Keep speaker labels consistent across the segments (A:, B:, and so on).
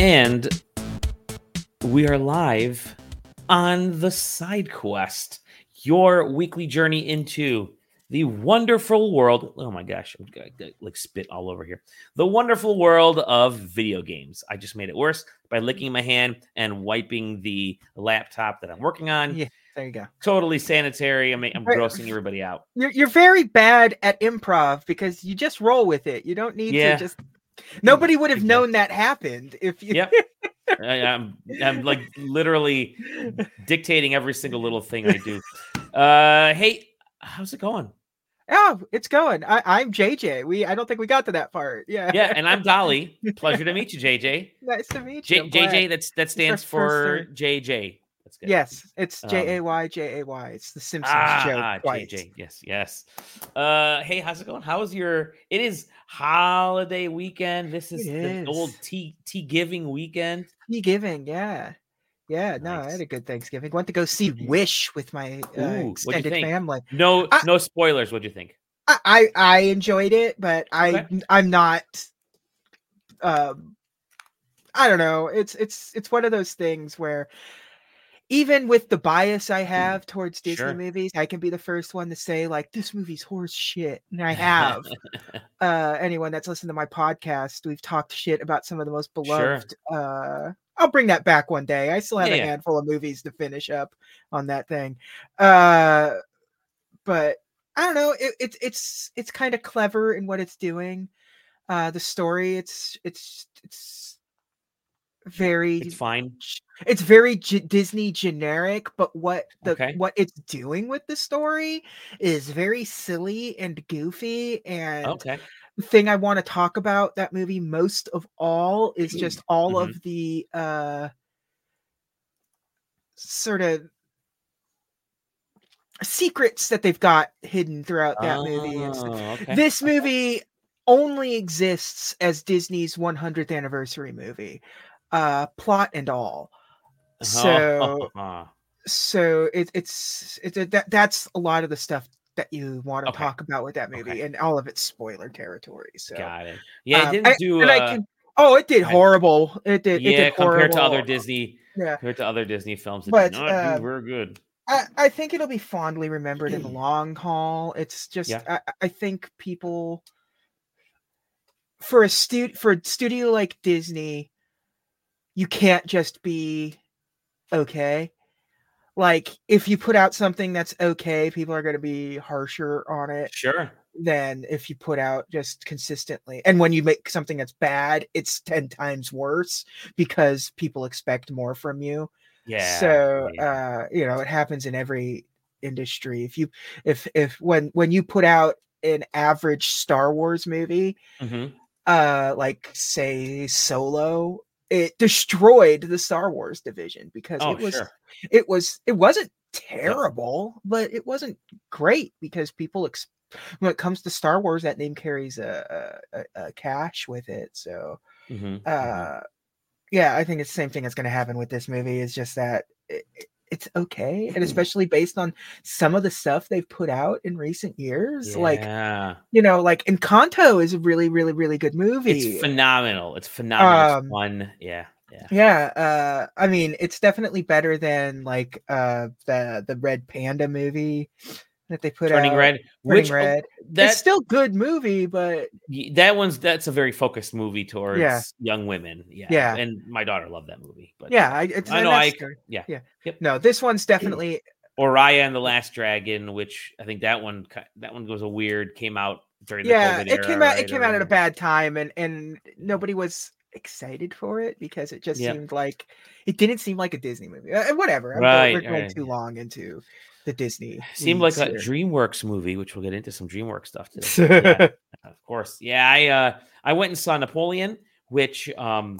A: And we are live on the side quest, your weekly journey into the wonderful world. Oh my gosh, I'm like spit all over here. The wonderful world of video games. I just made it worse by licking my hand and wiping the laptop that I'm working on.
B: Yeah, there you go.
A: Totally sanitary. I'm, I'm grossing everybody out.
B: You're you're very bad at improv because you just roll with it. You don't need
A: Yeah.
B: to just. Nobody would have known that happened if you.
A: Yep. I, I'm I'm like literally dictating every single little thing I do. Uh, hey, how's it going?
B: Oh, it's going. I, I'm JJ. We I don't think we got to that part. Yeah.
A: Yeah, and I'm Dali. Pleasure to meet you, JJ.
B: nice to meet you. I'm.
A: JJ, that's that stands for JJ. That's good.
B: Yes, it's
A: Um,
B: J A Y J A Y. It's the Simpsons
A: Ah,
B: joke.
A: ah. JJ. Yes, yes. Uh, hey, how's it going? How's your? It is holiday weekend. This is
B: It
A: the old tea tea giving weekend.
B: Tea giving, yeah. Yeah, no, I had a good Thanksgiving. Went to go see Wish with my uh,
A: Ooh,
B: extended family.
A: No,
B: I-
A: no spoilers. What'd you think?
B: I, I I enjoyed it, but I
A: Okay.
B: I'm not um I don't know. It's it's it's one of those things where even with the bias I have towards Disney
A: Sure.
B: movies, I can be the first one to say like this movie's horse shit. And I have. uh anyone that's listened to my podcast, we've talked shit about some of the most
A: Sure.
B: beloved uh I'll bring that back one day. I still have
A: Yeah,
B: a
A: yeah.
B: handful of movies to finish up on that thing. Uh but I don't know. It, it's it's it's kind of clever in what it's doing. Uh, the story, it's it's it's very
A: It's fine.
B: it's very G- Disney generic, but what the
A: Okay.
B: what it's doing with the story is very silly and goofy. And
A: Okay.
B: the thing I want to talk about that movie most of all is just all
A: Mhm.
B: of the uh sort of secrets that they've got hidden throughout that movie.
A: Oh, okay.
B: This movie only exists as Disney's 100th anniversary movie, uh, plot and all. So,
A: Oh,
B: so it, it's it's a, that that's a lot of the stuff that you want to
A: Okay.
B: talk about with that movie,
A: Okay.
B: and all of it's spoiler territory. So,
A: got it. Yeah, it
B: um,
A: didn't do.
B: I
A: uh,
B: can- oh, it did horrible. It did. it
A: yeah,
B: did
A: compared to other. Disney,
B: Yeah.
A: compared to other Disney films, it
B: But,
A: did not
B: uh,
A: do very good.
B: I, I think it'll be fondly remembered in the long haul. It's just
A: Yeah.
B: I, I think people for a stu- for a studio like Disney, you can't just be okay. Like if you put out something that's okay, people are going to be harsher on it
A: Sure.
B: than if you put out just consistently. And when you make something that's bad, it's 10 times worse because people expect more from you
A: Yeah.
B: so
A: yeah.
B: uh you know it happens in every industry if you if if when when you put out an average star wars movie
A: Mhm.
B: uh like say solo it destroyed the star wars division because
A: Oh,
B: it was
A: sure.
B: it was it wasn't terrible but it wasn't great because people ex- when it comes to star wars that name carries a, a, a- cash with it so
A: Mhm, mhm.
B: uh yeah i think it's the same thing that's going to happen with this movie is just that it- it's okay and especially based on some of the stuff they've put out in recent years like you know like encanto is a really really really good movie
A: it's phenomenal. It's phenomenal.
B: Um,
A: it's fun. Yeah. Yeah.
B: yeah uh i mean it's definitely better than like uh the the red panda movie that they put
A: Turning
B: out
A: Red.
B: Turning
A: Which
B: red
A: that
B: it's still good movie but
A: that one's that's a very focused movie towards
B: Yeah.
A: young women. Yeah.
B: Yeah.
A: And my daughter loved that movie. But
B: yeah i, it's,
A: I know, I-
B: good.
A: yeah.
B: yeah
A: Yep.
B: no this one's definitely
A: or Raya and the Last Dragon, which I think that one that one was a weird came out during the
B: yeah it came out
A: right,
B: it came out at a bad time and and nobody was excited for it because it just
A: Yeah.
B: seemed like it didn't seem like a disney movie Uh, whatever I'm
A: Right,
B: going, we're going
A: right.
B: too long into the disney
A: seemed like
B: weeds
A: a. DreamWorks movie, which we'll get into some DreamWorks stuff today. yeah, of course. Yeah, I uh I went and saw Napoleon, which um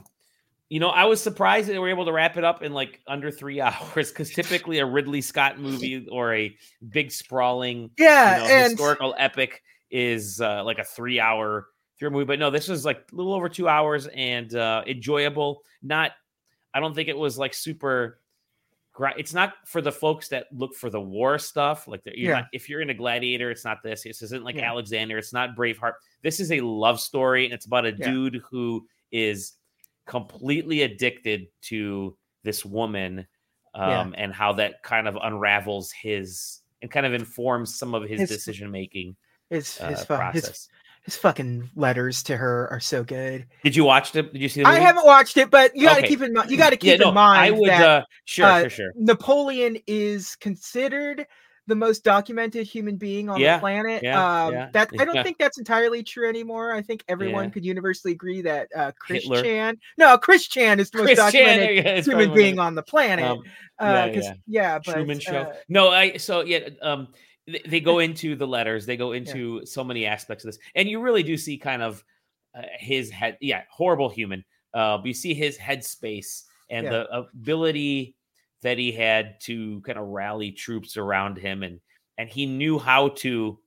A: you know, I was surprised that they were able to wrap it up in like under three hours because typically a Ridley Scott movie or a big sprawling
B: yeah
A: you know,
B: and
A: historical epic is uh, like a three hour three movie. But no, this was like a little over two hours and uh, enjoyable. Not, I don't think it was like super. It's not for the folks that look for the war stuff. Like, you're
B: Yeah.
A: not, if you're in a gladiator, it's not this. This isn't like
B: Yeah.
A: Alexander. It's not Braveheart. This is a love story, and it's about a
B: Yeah.
A: dude who is completely addicted to this woman um, and how that kind of unravels his and kind of informs some of his,
B: His-
A: decision making
B: His
A: uh,
B: his, fu- his
A: process.
B: His fucking letters to her are so good.
A: Did you watch it? Did you see the
B: I haven't watched it, but you got to
A: Okay.
B: keep in mind. You got to
A: Yeah,
B: keep
A: no,
B: in mind
A: I would.
B: that
A: uh, sure,
B: uh,
A: sure, sure.
B: Napoleon is considered the most documented human being on
A: Yeah,
B: the planet.
A: yeah,
B: um,
A: yeah,
B: that I don't
A: yeah.
B: think that's entirely true anymore. I think everyone
A: Yeah.
B: could universally agree that uh, Chris
A: Hitler.
B: Chan, no, Chris Chan is the most
A: Chris
B: documented
A: yeah, it's
B: human being on the planet.
A: Um,
B: uh,
A: yeah. yeah,
B: but
A: Truman Show.
B: uh,
A: no, I. So yeah. Um, they, go into the letters. They go into so many aspects of this, and you really do see kind of uh, his head. Yeah, horrible human. Uh, but you see his headspace and
B: Yeah.
A: the ability that he had to kind of rally troops around him, and and he knew how to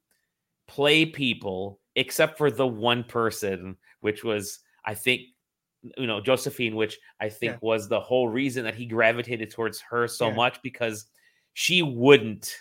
A: play people, except for the one person, which was I think you know Josephine, which I think
B: Yeah.
A: was the whole reason that he gravitated towards her so
B: Yeah.
A: much because she wouldn't.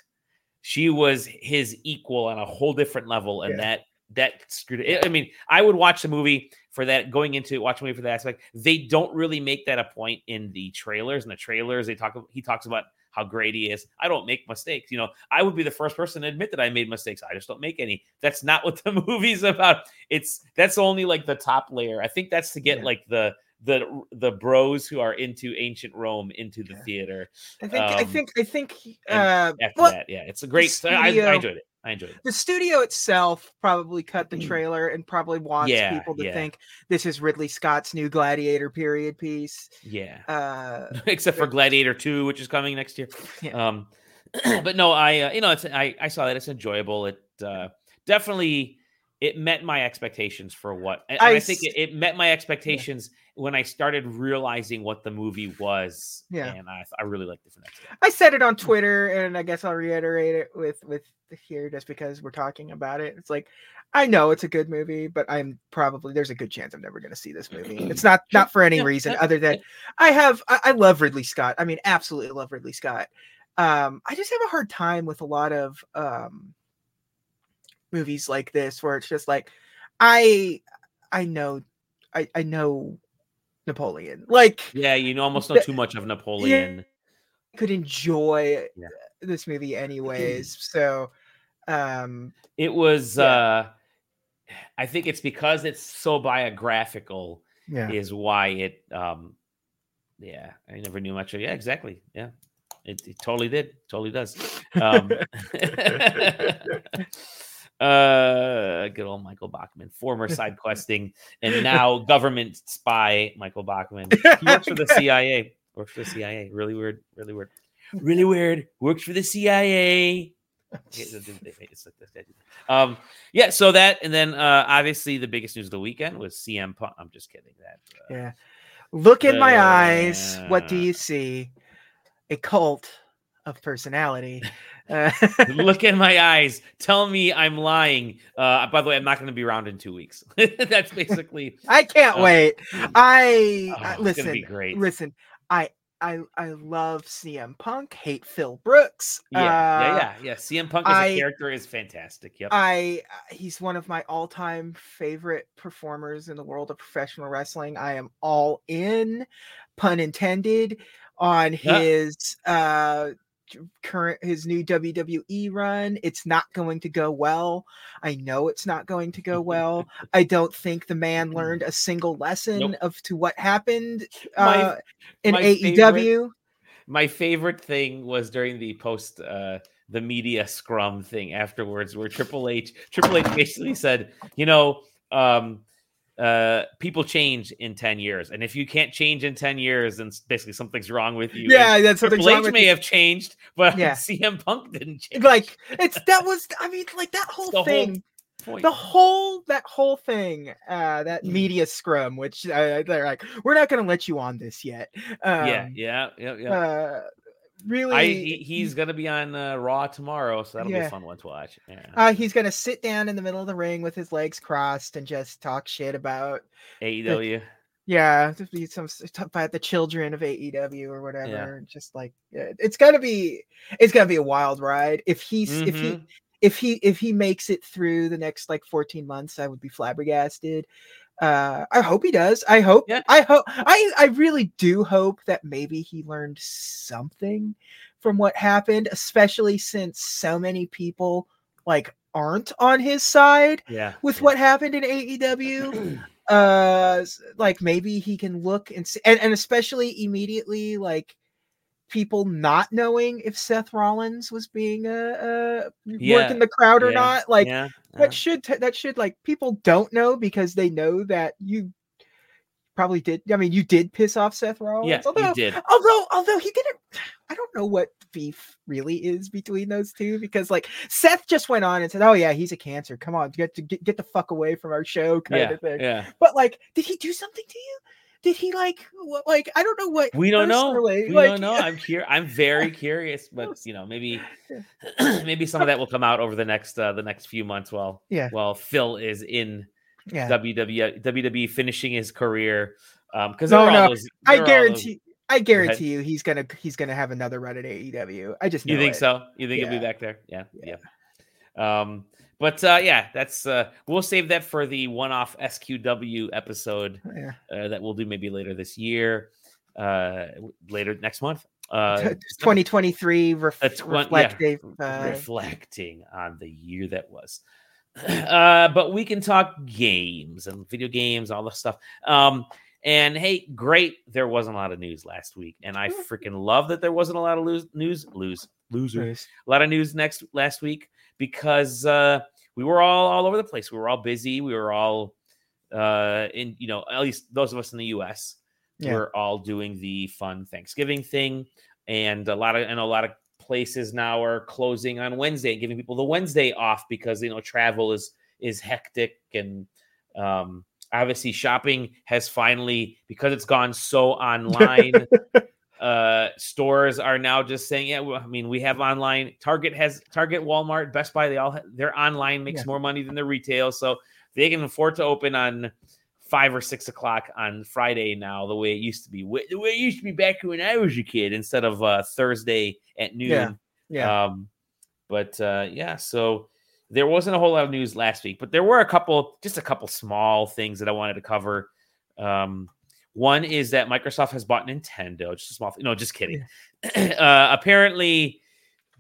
A: She was his equal on a whole different level, and
B: Yeah.
A: that that screwed it. I mean, I would watch the movie for that. Going into watch a movie for that aspect, they don't really make that a point in the trailers. In the trailers, they talk. He talks about how great he is. I don't make mistakes. You know, I would be the first person to admit that I made mistakes. I just don't make any. That's not what the movie's about. It's that's only like the top layer. I think that's to get
B: Yeah.
A: like the the the bros who are into ancient Rome into the theater.
B: I think I
A: um,
B: think I think uh,
A: After
B: well,
A: that, yeah, it's a great. I, I enjoyed it. I enjoyed it.
B: the studio itself probably cut the trailer and probably wants
A: Mm. Yeah,
B: people to
A: yeah.
B: think this is Ridley Scott's new Gladiator period piece.
A: Yeah.
B: Uh,
A: except for Gladiator 2, which is coming next year.
B: Yeah.
A: Um, but no, I uh, you know it's I I saw that it's enjoyable. It uh, definitely it met my expectations for what and
B: I
A: I, think it, it met my expectations when I started realizing what the movie was.
B: Yeah.
A: and I I really liked it for next.
B: I said it on Twitter, and I guess I'll reiterate it with with here just because we're talking about it. It's like I know it's a good movie, but I'm probably there's a good chance I'm never going to see this movie. It's not not for any reason other than I have I, I love Ridley Scott. I mean, absolutely love Ridley Scott. Um, I just have a hard time with a lot of um movies like this where it's just like I I know I I know Napoleon like
A: Yeah, you know almost know too much of Napoleon.
B: could enjoy
A: Yeah.
B: this movie anyways. So um
A: It was
B: Yeah.
A: uh I think it's because it's so biographical
B: yeah.
A: is why it um yeah i never knew much of yeah exactly yeah it, it totally did totally does um uh good old michael bachman former side questing and now government spy michael bachman he works for the cia works for the cia really weird really weird really weird works for the cia Okay, so they- they- it's like this guy did that. Um, yeah, so that, and then uh, obviously the biggest news of the weekend was CM Punk. I'm just kidding. That uh,
B: Yeah. Look in my eyes. What do
A: Uh,
B: you see? A cult of personality. Uh,
A: look in my eyes. Tell me I'm lying. Uh, by the way, I'm not going to be around in two weeks. That's basically.
B: I can't
A: Uh,
B: wait. I,
A: Oh,
B: I
A: it's
B: listen.
A: great.
B: Listen. I I I love CM Punk. Hate Phil Brooks.
A: Yeah,
B: Uh,
A: yeah, yeah, yeah. CM Punk as a
B: I-
A: character is fantastic. Yep.
B: I uh, he's one of my all-time favorite performers in the world of professional wrestling. I am all in, pun intended, on
A: Yeah.
B: his uh current his new WWE run. It's not going to go well. I know it's not going to go well. I don't think the man learned a single lesson
A: Nope.
B: of to what happened
A: My-
B: uh, in
A: my
B: AEW.
A: My favorite thing was during the post uh the media scrum thing afterwards where Triple H Triple H basically said, you know, um uh people change in 10 years and if you can't change in 10 years then basically something's wrong with you. And
B: Yeah, that's something
A: Triple H may
B: you.
A: have changed, but
B: Yeah.
A: CM Punk didn't change.
B: like it's that was I mean like that whole
A: the whole
B: thing.
A: point.
B: the whole that whole thing uh that
A: Mm.
B: media scrum which uh, they're like we're not going to let you on this yet um,
A: yeah, yeah, yeah, yeah.
B: uh really
A: I he, he's gonna be on uh, Raw tomorrow, so that'll be a fun one to watch. Yeah.
B: uh, he's going to sit down in the middle of the ring with his legs crossed and just talk shit about
A: AEW.
B: yeah just be some about the children of AEW or whatever just like yeah, it's to be it's going to be a wild ride if he's if he
A: Mhm.
B: if he if he makes it through the next like 14 months i would be flabbergasted Uh, I hope he does. I hope.
A: Yeah.
B: I hope. I I really do hope that maybe he learned something from what happened, especially since so many people like aren't on his side
A: Yeah.
B: with
A: yeah.
B: what happened in AEW. uh, like maybe he can look and see, and, and especially immediately like people not knowing if Seth Rollins was being uh, uh
A: Yeah,
B: working the crowd or
A: Yeah,
B: not. Like
A: yeah,
B: that should t- that should like people don't know because they know that you probably did. I mean, you did piss off Seth Rollins.
A: yeah,
B: although,
A: did.
B: although although he didn't. I don't know what beef really is between those two because like Seth just went on and said, "Oh yeah, he's a cancer. Come on, get to get, get the fuck away from our show," kind
A: Yeah,
B: of thing.
A: yeah.
B: But like, did he do something to you? Did he like what, like I don't know what
A: We don't know.
B: personally,
A: We
B: like,
A: don't know. I'm here. I'm very curious, but you know, maybe maybe some of that will come out over the next uh, the next few months while
B: Yeah.
A: while Phil is in
B: Yeah,
A: WWE WWE finishing his career. Um, because
B: No,
A: there are all
B: no,
A: those.
B: I
A: all those-
B: guarantee. I guarantee you, he's gonna he's gonna have another run at AEW. I just know
A: You think
B: it.
A: so? You think he'll be back there? Yeah,
B: Yeah.
A: yeah. Um, but uh, yeah, that's uh, we'll save that for the one-off SQW episode
B: Yeah.
A: uh, that we'll do maybe later this year, uh, later next month. Uh,
B: 2023 ref-
A: one- yeah.
B: uh,
A: reflecting on the year that was. Uh, but we can talk games and video games, all the stuff. Um, and hey, great, there wasn't a lot of news last week, and I freaking love that there wasn't a lot of lose, news, lose, loser,
B: news.
A: a lot of news next last week because uh, we were all all over the place. We were all busy. We were all uh, in, you know, at least those of us in the U.S.
B: Yeah.
A: We're all doing the fun Thanksgiving thing, and a lot of and a lot of places now are closing on Wednesday, and giving people the Wednesday off because you know travel is is hectic and um, obviously shopping has finally because it's gone so online. Uh stores are now just saying yeah well, i mean we have online target has target walmart best buy they all their online makes
B: Yeah.
A: more money than their retail so they can afford to open on five or six o'clock on friday now the way it used to be the way it used to be back when i was a kid instead of uh thursday at noon
B: Yeah. Yeah.
A: um but uh yeah so there wasn't a whole lot of news last week but there were a couple just a couple small things that i wanted to cover um one is that Microsoft has bought Nintendo. Just a small, no, just kidding. uh, apparently,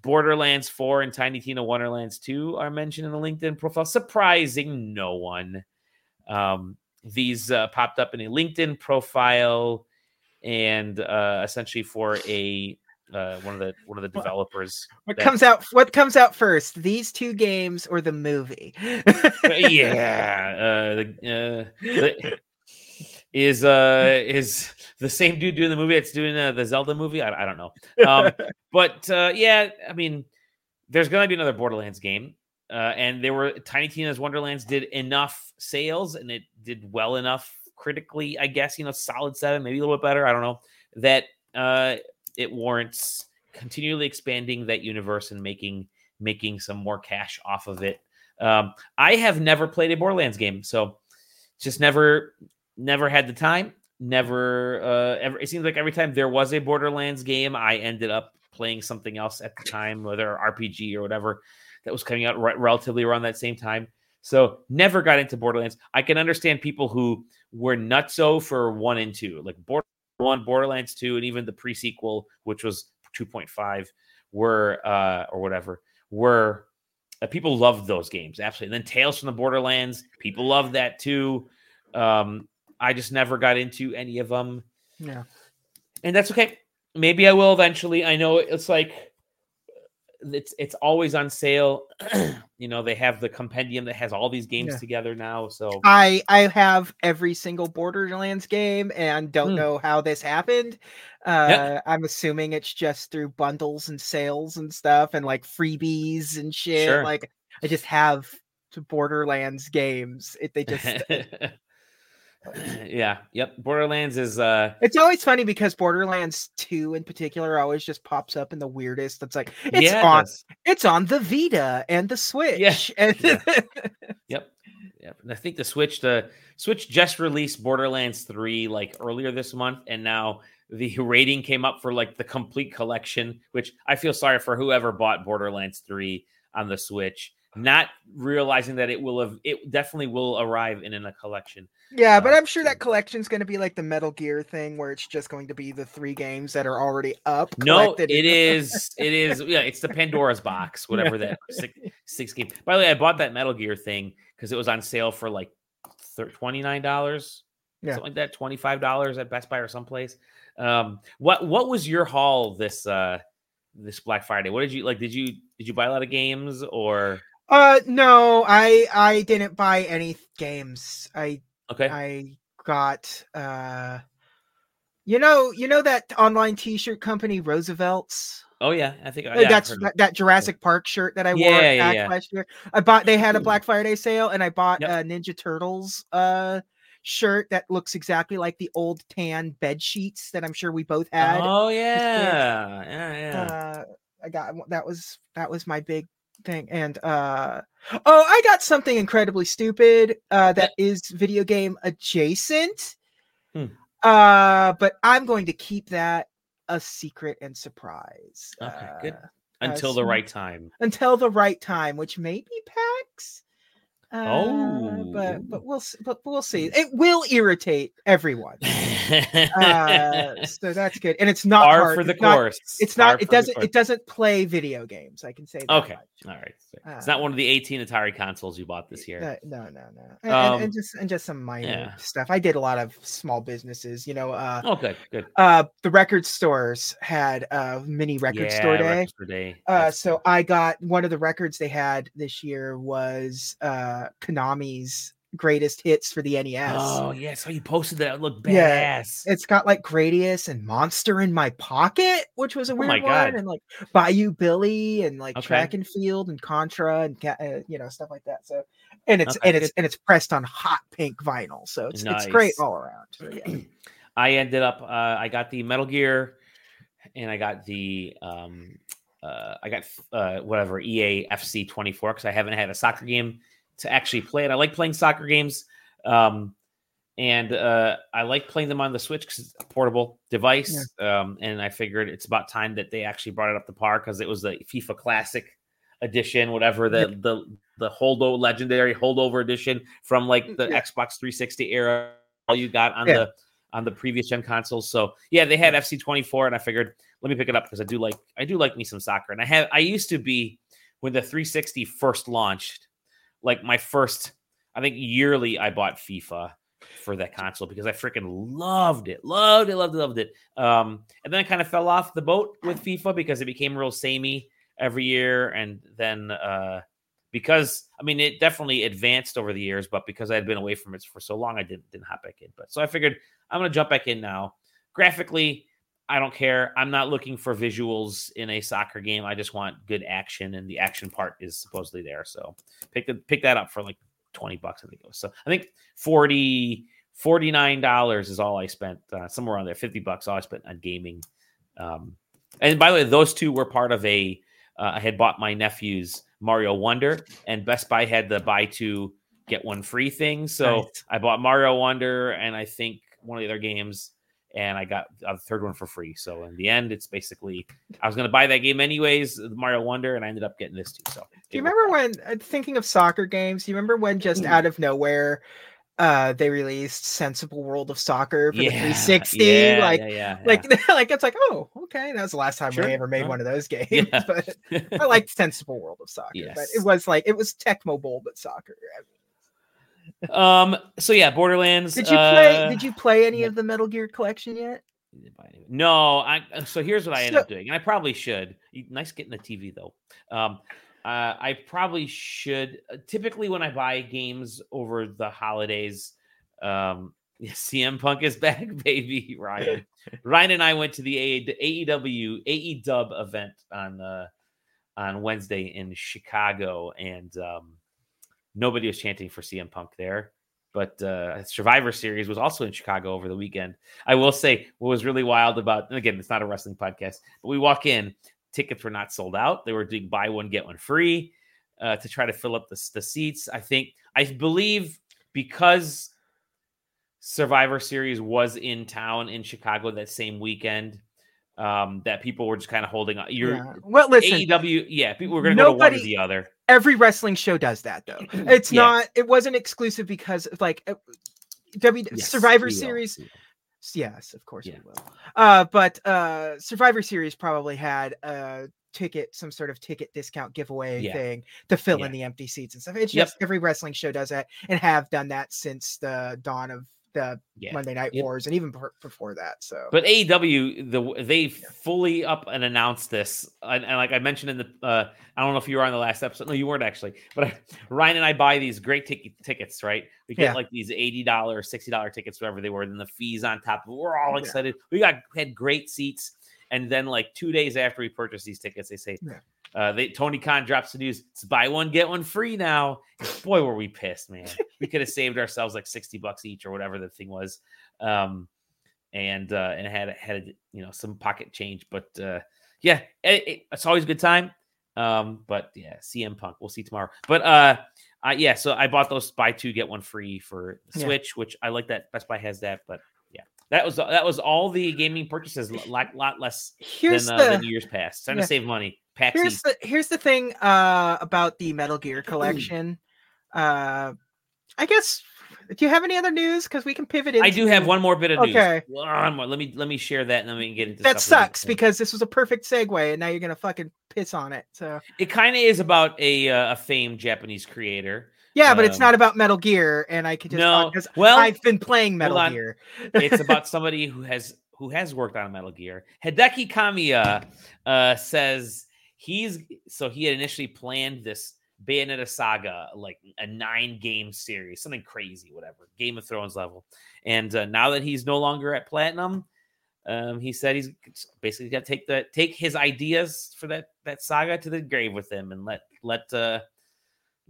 A: Borderlands 4 and Tiny Tina Wonderlands 2 are mentioned in the LinkedIn profile. Surprising no one. Um, these uh, popped up in a LinkedIn profile, and uh, essentially for a uh, one of the one of the developers.
B: what
A: that-
B: comes out? What comes out first? These two games or the movie?
A: yeah, uh, the, uh, the, is uh is the same dude doing the movie that's doing uh, the Zelda movie? I, I don't know. Um, but uh, yeah, I mean, there's gonna be another Borderlands game, uh, and there were Tiny Tina's Wonderlands did enough sales and it did well enough critically, I guess. You know, solid seven, maybe a little bit better. I don't know that uh, it warrants continually expanding that universe and making making some more cash off of it. Um, I have never played a Borderlands game, so just never never had the time. Never uh ever it seems like every time there was a Borderlands game, I ended up playing something else at the time, whether RPG or whatever that was coming out re- relatively around that same time. So never got into Borderlands. I can understand people who were nutso for one and two, like Border one, Borderlands two, and even the pre-sequel, which was 2.5, were uh or whatever, were uh, people loved those games absolutely. And then Tales from the Borderlands, people loved that too. Um, I just never got into any of them,
B: yeah.
A: and that's okay. Maybe I will eventually. I know it's like it's it's always on sale. you know, they have the compendium that has all these games
B: Yeah.
A: together now. So
B: I I have every single Borderlands game and don't
A: Hmm.
B: know how this happened. Uh, I'm assuming it's just through bundles and sales and stuff and like freebies and shit.
A: Sure.
B: Like I just have Borderlands games. It they just
A: yeah, yep. Borderlands is uh
B: It's always funny because Borderlands 2 in particular always just pops up in the weirdest. It's like it's
A: yeah,
B: on
A: does.
B: it's on the Vita and the Switch. And
A: yeah. Yep. Yep. And I think the Switch, the Switch just released Borderlands 3 like earlier this month, and now the rating came up for like the complete collection, which I feel sorry for whoever bought Borderlands 3 on the Switch. Not realizing that it will have it definitely will arrive in, in a collection.
B: Yeah, but
A: Uh,
B: I'm sure that collection's going to be like the Metal Gear thing, where it's just going to be the three games that are already up.
A: No, it is. It is. Yeah, it's the Pandora's box, whatever that six, six game. By the way, I bought that Metal Gear thing because it was on sale for like twenty nine dollars,
B: Yeah.
A: something like that, twenty five dollars at Best Buy or someplace. Um, what what was your haul this uh this Black Friday? What did you like? Did you did you buy a lot of games or
B: Uh, no, I I didn't buy any games. I
A: okay?
B: I got uh, you know, you know that online T-shirt company Roosevelt's.
A: oh yeah, I think
B: Uh,
A: yeah,
B: That's that, that Jurassic Park shirt that I wore
A: Yeah, yeah, yeah.
B: last year. I bought. They had a Black Friday sale, and I bought
A: Yep.
B: a Ninja Turtles uh shirt that looks exactly like the old tan bed sheets that I'm sure we both had.
A: Oh yeah, yeah, yeah.
B: uh i got that was that was my big thing and uh oh i got something incredibly stupid uh that is video game adjacent
A: Hmm.
B: uh but i'm going to keep that a secret and surprise
A: Okay, good.
B: uh,
A: Until
B: uh,
A: the right time.
B: until the right time which may be pax uh,
A: Oh.
B: but but we'll but we'll see it will irritate everyone uh so that's good and it's not
A: Par
B: hard.
A: for the
B: It's not-
A: course.
B: it's not
A: for
B: it doesn't it doesn't play video games i can say that
A: Okay.
B: much.
A: All right. It's not
B: Uh,
A: one of the 18 Atari consoles you bought this year.
B: Uh, no no no and,
A: Um,
B: and just and just some minor
A: yeah.
B: stuff i did a lot of small businesses you know uh
A: Oh, good, good.
B: uh the record stores had a mini record
A: yeah,
B: store day
A: Record Store Day.
B: uh
A: That's-
B: so i got one of the records they had this year was uh konami's greatest hits for the nes
A: oh yeah, so you posted that. It looked
B: Yeah. It's got like Gradius and Monster in My Pocket, which was a
A: Oh
B: weird
A: my
B: one,
A: God.
B: and like Bayou Billy and like
A: Okay.
B: Track and Field and Contra and uh, you know stuff like that. So, and it's
A: Okay,
B: and it's and it's pressed on hot pink vinyl, so it's it's great all around. So, yeah.
A: I ended up. Uh, I got the Metal Gear, and I got the. Um, uh, I got uh, whatever EA FC 24 because I haven't had a soccer game to actually play it. I like playing soccer games, um, and uh, I like playing them on the Switch because it's a portable device. Um, and I figured it's about time that they actually brought it up to par because it was the FIFA Classic edition, whatever the the the holdover legendary holdover edition from like the
B: Yeah.
A: Xbox 360 era. All you got on
B: Yeah.
A: the on the previous gen consoles. So yeah, they had FC 24, and I figured let me pick it up because I do like I do like me some soccer, and I have I used to be when the 360 first launched, like my first I think yearly I bought FIFA for that console because I freaking loved it, loved it, loved it, loved it. Um, and then I kind of fell off the boat with FIFA because it became real samey every year, and then uh, because I mean it definitely advanced over the years, but because I had been away from it for so long, I didn't didn't hop back in. But so I figured I'm gonna jump back in now. Graphically, I don't care. I'm not looking for visuals in a soccer game. I just want good action, and the action part is supposedly there. So pick the pick that up for like 20 bucks, I think it was. So I think 40 $49 is all I spent, uh, somewhere around there, 50 bucks, all I spent on gaming. Um, and by the way, those two were part of a. Uh, I had bought my nephew's Mario Wonder, and Best Buy had the buy two get one free thing. So
B: Nice.
A: I bought Mario Wonder, and I think one of the other games, and I got a third one for free. So in the end, it's basically I was going to buy that game anyways, Mario Wonder, and I ended up getting this too. So
B: Do you remember when uh, thinking of soccer games? Do you remember when just out of nowhere, uh, they released Sensible World of Soccer for the 360?
A: yeah,
B: like,
A: yeah, yeah,
B: like, like it's like, oh, okay, that was the last time
A: Sure,
B: I ever made
A: huh?
B: one of those games.
A: Yeah.
B: But. I liked Sensible World of Soccer. But it was like it was Tecmo Bowl, but soccer.
A: Um. So yeah, Borderlands.
B: Did you play?
A: uh,
B: did you play any of the Metal Gear collection yet?
A: No, I. So here's what I end
B: So-
A: up doing, and I probably should. Nice getting the TV though. Um, uh, I probably should. uh, Typically, when I buy games over the holidays, um, CM Punk is back, baby. Ryan, Ryan and I went to the A- AEW AEW event on uh, on Wednesday in Chicago, and um, nobody was chanting for CM Punk there. But uh, Survivor Series was also in Chicago over the weekend. I will say what was really wild about, and again, it's not a wrestling podcast, but we walk in, tickets were not sold out. They were doing buy one, get one free uh, to try to fill up the, the seats. I think, I believe because Survivor Series was in town in Chicago that same weekend, um, that people were just kind of holding on. You're
B: Yeah. Well, listen,
A: AEW, yeah, people were going to go to one or the other.
B: every wrestling show does that though. It's
A: Yeah.
B: not. It wasn't exclusive because of, like uh, W
A: Yes,
B: Survivor Series.
A: will.
B: Yes, of course
A: Yeah.
B: we will. Uh, but uh, Survivor Series probably had a ticket, some sort of ticket discount giveaway
A: Yeah.
B: thing to fill in the empty seats and stuff. It's
A: Yep.
B: just every wrestling show does that and have done that since the dawn of the
A: Yeah.
B: Monday Night
A: Yep.
B: Wars and even before- before that. So,
A: But AEW, the they fully up and announced this, and, and like I mentioned in the, uh, I don't know if you were on the last episode. No, you weren't actually. But I, Ryan and I buy these great ticket tickets, right? We get
B: Yeah.
A: like these eighty dollars, sixty dollar tickets, whatever they were, and the fees on top. We're all
B: Yeah.
A: excited. We got had great seats, and then like two days after we purchased these tickets, they say.
B: Yeah.
A: Uh, they Tony Khan drops the news. It's buy one get one free now. Boy, were we pissed, man. we could have saved ourselves like sixty bucks each or whatever the thing was. Um, and uh, and had had you know some pocket change. But uh, yeah, it, it- it's always a good time. Um, but yeah, CM Punk. We'll see tomorrow. But uh, I, yeah, so I bought those buy two get one free for the
B: Yeah.
A: Switch, which I like that Best Buy has that. But that was that was all the gaming purchases. A lot, lot less
B: here's
A: than, uh,
B: the
A: than years past. Trying
B: yeah.
A: to save money.
B: Here's the here's the thing uh about the Metal Gear collection. uh I guess do you have any other news? Because we can pivot into
A: I do have one more bit of news.
B: Okay.
A: One more. Let me let me share that, and then we can get into
B: that sucks because this was a perfect segue and now you're gonna fucking piss on it. So
A: it kind of is about a uh, a famed Japanese creator.
B: Yeah, but it's
A: Um,
B: not about Metal Gear, and I could just
A: No,
B: because
A: well,
B: I've been playing Metal. Gear.
A: it's about somebody who has who has worked on Metal Gear. Hideki Kamiya uh, says he's so he had initially planned this Bayonetta saga, like a nine game series, something crazy, whatever, Game of Thrones level. And uh, now that he's no longer at Platinum, um, he said he's basically got to take the take his ideas for that that saga to the grave with him, and let let uh,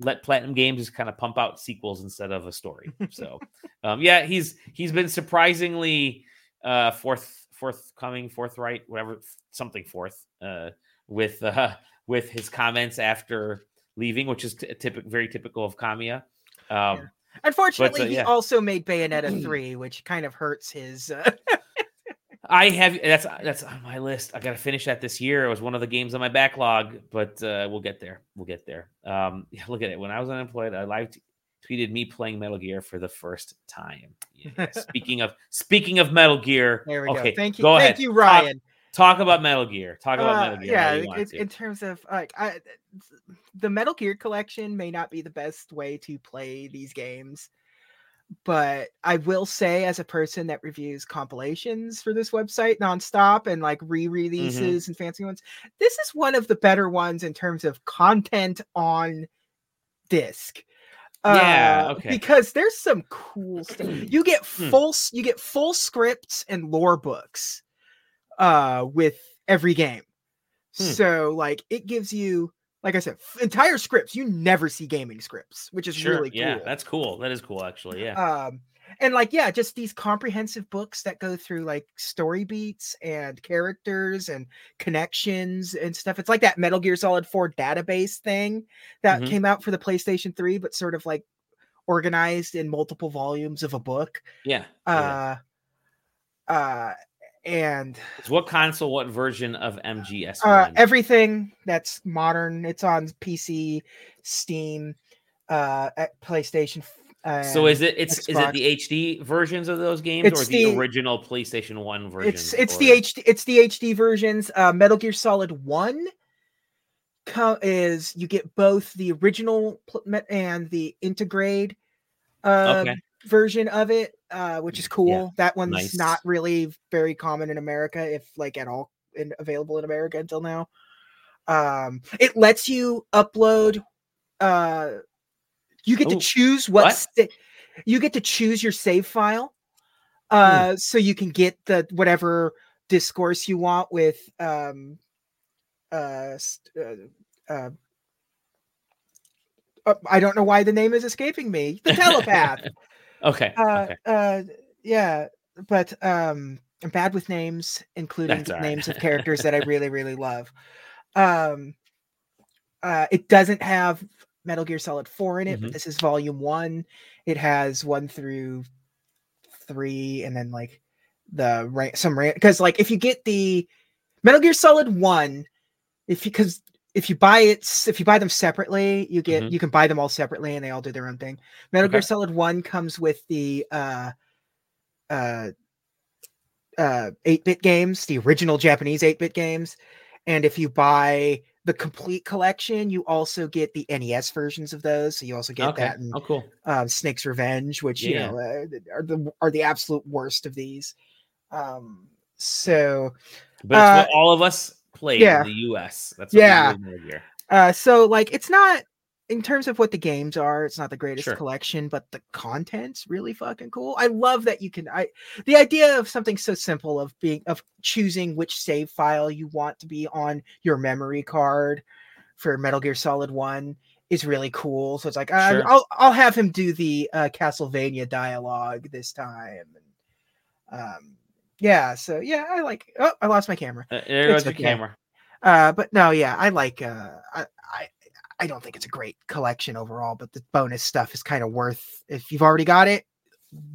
A: let Platinum Games just kind of pump out sequels instead of a story. So, um, yeah, he's he's been surprisingly uh, forth forthcoming, forthright, whatever, something forth uh, with uh, with his comments after leaving, which is t- typical, very typical of Kamiya. Um,
B: Unfortunately,
A: uh,
B: he also made Bayonetta 3, which kind of hurts his uh,
A: I have that's that's on my list. I got to finish that this year. It was one of the games on my backlog, but uh, we'll get there. We'll get there. Um, yeah, look at it. When I was unemployed, I live tweeted me playing Metal Gear for the first time. Yeah. speaking of speaking of Metal Gear,
B: There we
A: okay,
B: go. Thank you.
A: Go
B: Thank
A: ahead.
B: you, Ryan.
A: Talk, about Metal Gear. Talk about
B: Uh,
A: Metal Gear.
B: yeah, in, in terms of like I, the Metal Gear collection may not be the best way to play these games, but I will say, as a person that reviews compilations for this website nonstop and like
A: Mm-hmm.
B: re-releases and fancy ones, this is one of the better ones in terms of content on disc.
A: Yeah,
B: Uh,
A: okay.
B: Because there's some cool stuff. You get
A: Hmm.
B: full you get full scripts and lore books uh with every game.
A: Hmm.
B: So like it gives you like I said, entire scripts. You never see gaming scripts, which is
A: Sure.
B: really cool.
A: yeah, that's cool. That is cool, actually. Yeah.
B: um and like yeah, just these comprehensive books that go through like story beats and characters and connections and stuff. It's like that Metal Gear Solid 4 database thing that
A: Mhm.
B: came out for the PlayStation 3, but sort of like organized in multiple volumes of a book.
A: yeah. yeah.
B: Uh uh and
A: So what console? What version of MGS?
B: uh everything that's modern it's on pc steam uh at playstation
A: so is it it's is it the HD versions of those games
B: It's
A: or the,
B: the-
A: original PlayStation One version?
B: it's it's the hd it's the hd versions uh metal gear solid 1 co- is you get both the original pl- and the Integral uh
A: Okay.
B: version of it uh which is cool that one's
A: nice.
B: not really very common in america if like at all in, available in america until now um it lets you upload uh you get
A: Ooh,
B: to choose what,
A: what?
B: you get to choose your save file uh so you can get the whatever discourse you want with um uh, uh, uh uh, I don't know why the name is escaping me. The telepath.
A: Okay.
B: uh,
A: okay.
B: uh, yeah, but um, I'm bad with names, including
A: right.
B: names of characters that I really, really love. Um, uh, it doesn't have Metal Gear Solid 4 in it,
A: Mhm.
B: but this is Volume One. It has one through three, and then like the ra- some because like if you get the Metal Gear Solid One, if you because if you buy it if you buy them separately, you get
A: Mhm.
B: you can buy them all separately and they all do their own thing. Metal
A: Okay.
B: Gear Solid One comes with the uh uh uh 8-bit games, the original Japanese 8-bit games. And if you buy the complete collection, you also get the NES versions of those. So you also get
A: okay.
B: that in
A: Oh, cool.
B: um, Snake's Revenge, which you know uh, are the are the absolute worst of these. Um, so
A: But it's
B: Uh,
A: all of us played
B: yeah.
A: in the U.S. That's what
B: Yeah.
A: did in Metal Gear.
B: uh, so like it's not in terms of what the games are, it's not the greatest
A: Sure.
B: collection, but the content's really fucking cool. I love that you can I the idea of something so simple of being of choosing which save file you want to be on your memory card for Metal Gear Solid 1 is really cool. So it's like
A: Sure.
B: I'll I'll have him do the uh, Castlevania dialogue this time. And, um yeah, so yeah, I like oh, I lost my camera.
A: Uh, there goes
B: okay.
A: camera.
B: Uh, but no, yeah, I like. Uh, I, I I don't think it's a great collection overall, but the bonus stuff is kind of worth. If you've already got it,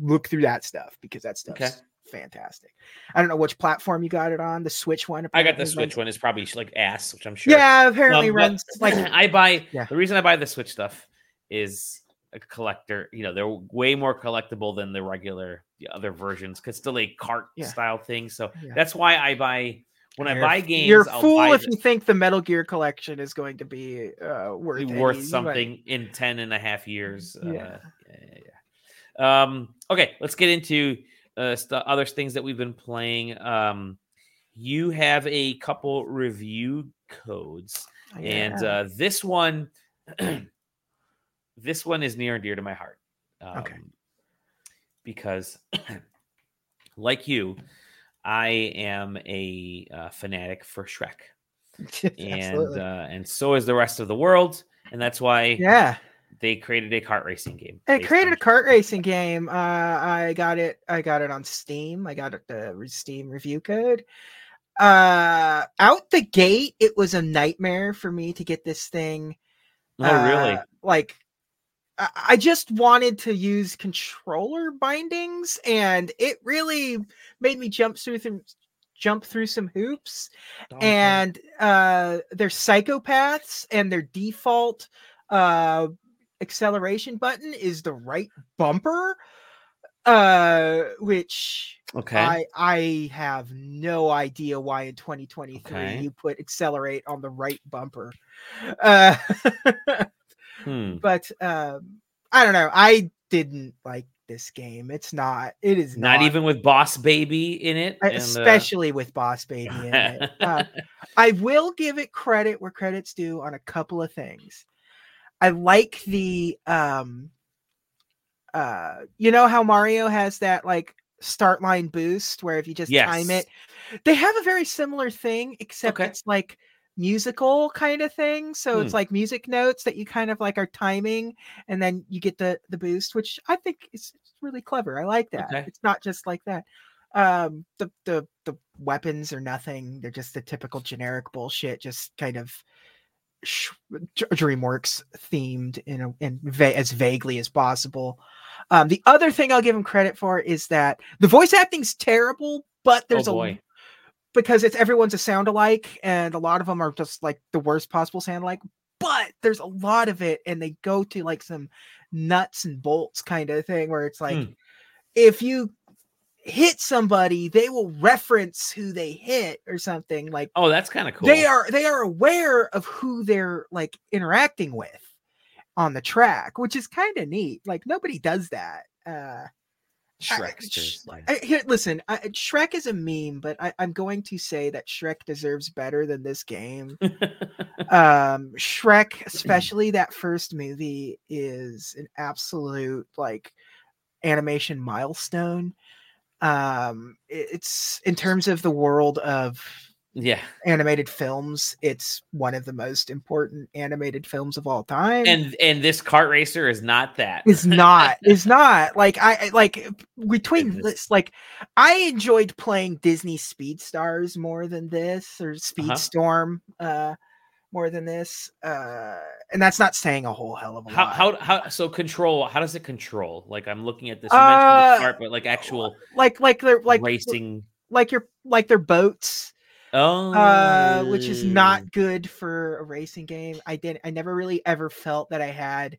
B: look through that stuff because that stuff's
A: Okay.
B: fantastic. I don't know which platform you got it on. The Switch one.
A: I got the Switch
B: runs-
A: one. It's probably like ass, which I'm sure.
B: Yeah, apparently
A: Um,
B: runs like
A: I buy
B: Yeah.
A: the reason I buy the Switch stuff is a collector. You know, they're way more collectible than the regular the other versions because still a cart
B: Yeah.
A: style thing. So
B: Yeah.
A: that's why I buy when I
B: You're-
A: buy games.
B: You're a
A: I'll
B: fool if you think the Metal Gear collection is going to be uh, worth
A: be
B: any
A: worth
B: money.
A: something in 10 and a half years.
B: Yeah.
A: Uh, yeah, yeah. Um, okay, let's get into uh, st- other things that we've been playing. Um, you have a couple review codes, and uh, this one, this one is near and dear to my heart. Um,
B: Okay.
A: Because, like you, I am a uh, fanatic for Shrek and uh, and so is the rest of the world, and that's why
B: yeah.
A: they created a kart racing game. Based
B: created a kart racing game. Uh, I got it. I got it on Steam. I got the Steam review code. Uh, out the gate, it was a nightmare for me to get this thing.
A: Oh, really?
B: uh, Like, I, just wanted to use controller bindings, and it really made me jump through them, jump through some hoops and uh they're psychopaths and their default uh acceleration button is the right bumper uh which
A: okay,
B: i i have no idea why in 2023
A: Okay.
B: you put accelerate on the right bumper. Uh
A: hmm.
B: but um i don't know i didn't like this game it's not it is
A: not,
B: not,
A: even with Boss Baby in it,
B: uh,
A: and, uh,
B: especially with boss baby in it uh, I will give it credit where credit's due on a couple of things. I like the um uh you know how Mario has that like start line boost where if you just time it they have a very similar thing except
A: Okay.
B: it's like musical kind of thing so it's
A: Hmm.
B: like music notes that you kind of like are timing and then you get the the boost which i think is really clever i like that
A: Okay.
B: it's not just like that um the the the weapons are nothing they're just the typical generic bullshit just kind of sh- Dr- dreamworks themed in a in va- as vaguely as possible um the other thing i'll give him credit for is that the voice acting's terrible but there's
A: oh
B: a because it's everyone's a sound alike and a lot of them are just like the worst possible sound alike but there's a lot of it and they go to like some nuts and bolts kind of thing where it's like
A: Hmm.
B: if you hit somebody they will reference who they hit or something like
A: oh that's kind of cool.
B: they are they are aware of who they're like interacting with on the track which is kind of neat like nobody does that uh
A: Shreksters.
B: Sh- I, here, listen, I, Shrek is a meme, but I, I'm going to say that Shrek deserves better than this game. um, Shrek, especially that first movie, is an absolute like animation milestone. Um, it- it's in terms of the world of
A: yeah,
B: animated films, it's one of the most important animated films of all time.
A: and and this kart racer is not that.
B: is not is not like I like between this like I enjoyed playing Disney Speed Stars more than this or
A: Uh-huh.
B: Speedstorm uh more than this uh and that's not saying a whole hell of a
A: How,
B: lot.
A: how how so control? How does it control? Like I'm looking at this. You
B: Uh,
A: mentioned the kart, but like actual
B: like like they're like
A: racing.
B: like your like their boats
A: Oh,
B: uh, which is not good for a racing game. I didn't. I never really ever felt that I had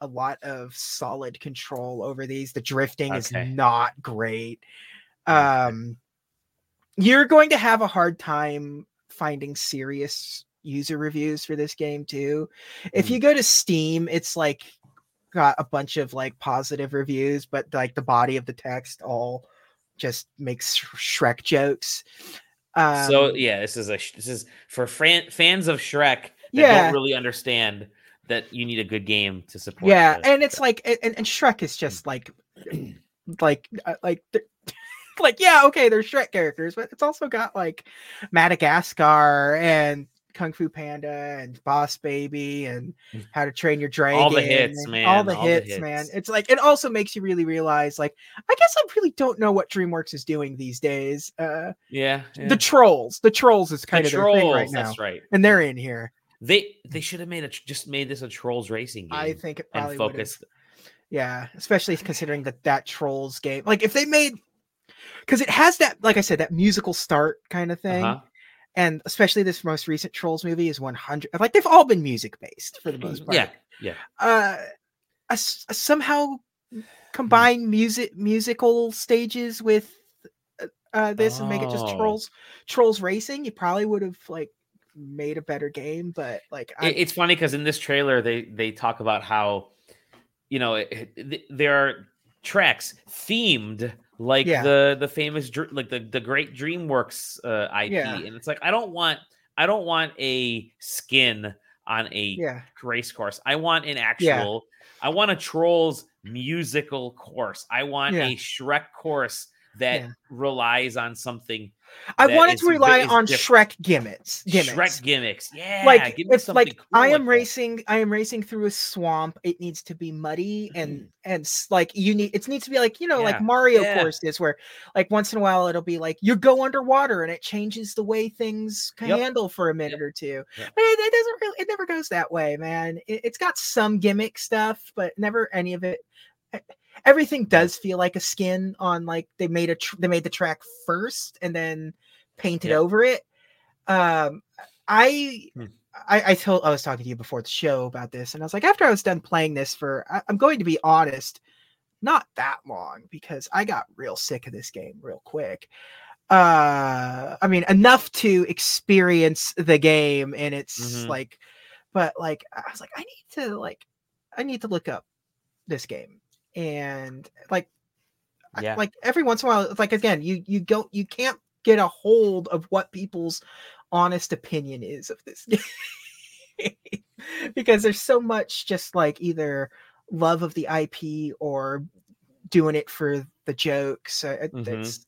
B: a lot of solid control over these. The drifting
A: Okay.
B: is not great.
A: Okay.
B: Um, you're going to have a hard time finding serious user reviews for this game too. If
A: Hmm.
B: you go to Steam, it's like got a bunch of like positive reviews, but like the body of the text all just makes Shrek jokes. Um,
A: so yeah, this is a this is for fran- fans of Shrek that
B: Yeah.
A: don't really understand that you need a good game to support.
B: yeah,
A: the-
B: and it's like and, and Shrek is just like like uh, like like yeah, okay, they're Shrek characters, but it's also got like Madagascar and Kung Fu Panda and Boss Baby and How to Train Your Dragon.
A: Mm. All the hits, man,
B: All the
A: all the
B: hits, man. It's like it also makes you really realize, like, I guess I really don't know what DreamWorks is doing these days. Uh,
A: yeah, yeah.
B: the trolls, the trolls is kind
A: The
B: of their thing right now,
A: That's right.
B: and they're in here.
A: They they should have made a just made this a trolls racing game
B: I think it
A: and
B: probably would
A: focused.
B: Yeah, especially considering that that trolls game, like if they made, because it has that, like I said, that musical start kind of thing,
A: Uh-huh.
B: And especially this most recent Trolls movie is 100. Like they've all been music based for the most part.
A: Yeah, yeah.
B: Uh, a somehow combine music musical stages with uh, uh, this and make it just
A: Oh.
B: trolls trolls racing. You probably would have like made a better game, but like
A: it's funny because in this trailer they they talk about how you know it, it- there are tracks themed like
B: Yeah.
A: the the famous like the the great DreamWorks uh, IP,
B: Yeah.
A: and it's like I don't want I don't want a skin on a
B: yeah.
A: race course. I want an actual. I want a Trolls musical course. I want a Shrek course that relies on something.
B: I wanted to rely on
A: different.
B: Shrek gimmicks. gimmicks.
A: Shrek gimmicks. Yeah,
B: like
A: give me
B: it's like
A: cool
B: I
A: like
B: am
A: that.
B: racing. I am racing through a swamp. It needs to be muddy and and like you need. It needs to be like you know
A: Mm-hmm. Yeah,
B: like Mario
A: yeah.
B: courses where like once in a while it'll be like you go underwater and it changes the way things can
A: Yep.
B: handle for a minute or two.
A: Yep.
B: But it, it doesn't really. It never goes that way, man. It, it's got some gimmick stuff, but never any of it. Everything does feel like a skin on like they made a tr- they made the track first and then painted
A: Yep.
B: over it. Um, I
A: Hmm.
B: I, I told I was talking to you before the show about this, and I was like, after I was done playing this for, I, I'm going to be honest, not that long because I got real sick of this game real quick. Uh, I mean, enough to experience the game, and it's
A: Mhm.
B: like, but like, I was like, I need to like, I need to look up this game, and like,
A: Yeah.
B: like every once in a while, like again, you you don't you can't get a hold of what people's honest opinion is of this game because there's so much just like either love of the IP or doing it for the jokes. Uh,
A: Mhm.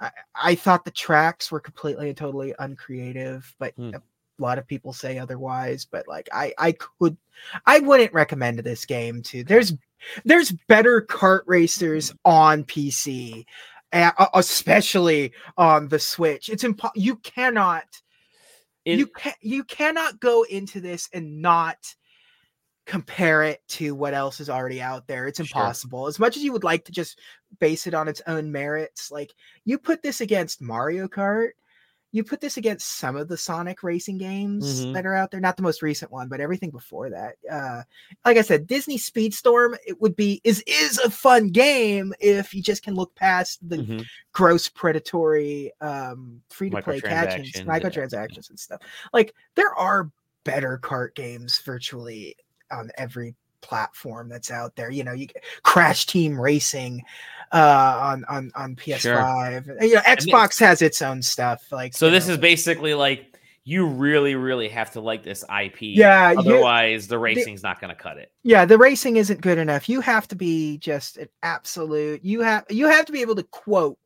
B: I, I thought the tracks were completely and totally uncreative, but
A: Hmm.
B: A lot of people say otherwise. But like, I I could I wouldn't recommend this game to. There's there's better kart racers mm-hmm. on PC, especially on the Switch. It's impo- you cannot
A: It-
B: you can you cannot go into this and not compare it to what else is already out there. It's
A: Sure.
B: impossible. As much as you would like to just base it on its own merits, like you put this against Mario Kart, you put this against some of the Sonic racing games
A: Mhm.
B: that are out there, not the most recent one, but everything before that. Uh like I said, Disney Speedstorm it would be is is a fun game if you just can look past the
A: Mhm.
B: gross predatory um free to play catchings,
A: Microtransactions and
B: microtransactions and stuff. Like there are better cart games virtually on every platform that's out there. You know, you get Crash Team Racing uh on on on PS5. You know, Xbox has its own stuff like
A: So this
B: know.
A: is basically like you really, really have to like this IP.
B: Yeah, you-
A: Otherwise, the racing's not going to cut it.
B: yeah, the racing isn't good enough. You have to be just an absolute you have you have to be able to quote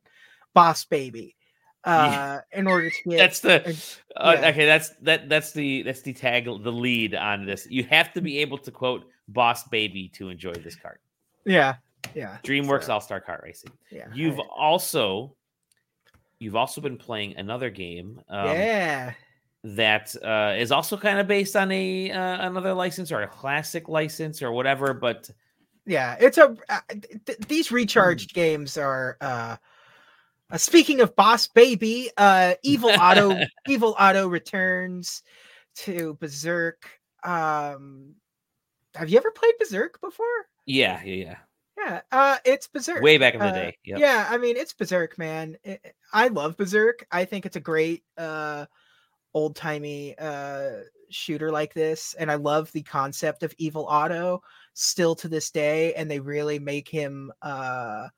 B: Boss Baby uh in order to get
A: That's the
B: uh,
A: uh,
B: yeah.
A: okay. That's that. That's the that's the tag, the lead on this. You have to be able to quote "Boss Baby" to enjoy this cart.
B: yeah. Yeah.
A: DreamWorks
B: so,
A: All Star Kart Racing.
B: yeah.
A: You've
B: I-
A: also you've also been playing another game. Um,
B: yeah.
A: that uh, is also kind of based on a uh, another license or a classic license or whatever. But
B: yeah it's a uh, th- th- these recharged games are uh Uh, speaking of Boss Baby, uh, Evil Otto, Evil Otto returns to Berzerk. Um, have you ever played Berzerk before?
A: Yeah, yeah, yeah.
B: Yeah, uh, it's Berzerk.
A: Way back in the
B: Uh,
A: day. Yep.
B: Yeah, I mean it's Berzerk, man. I- I love Berzerk. I think it's a great uh old timey uh shooter like this, and I love the concept of Evil Otto still to this day, and they really make him uh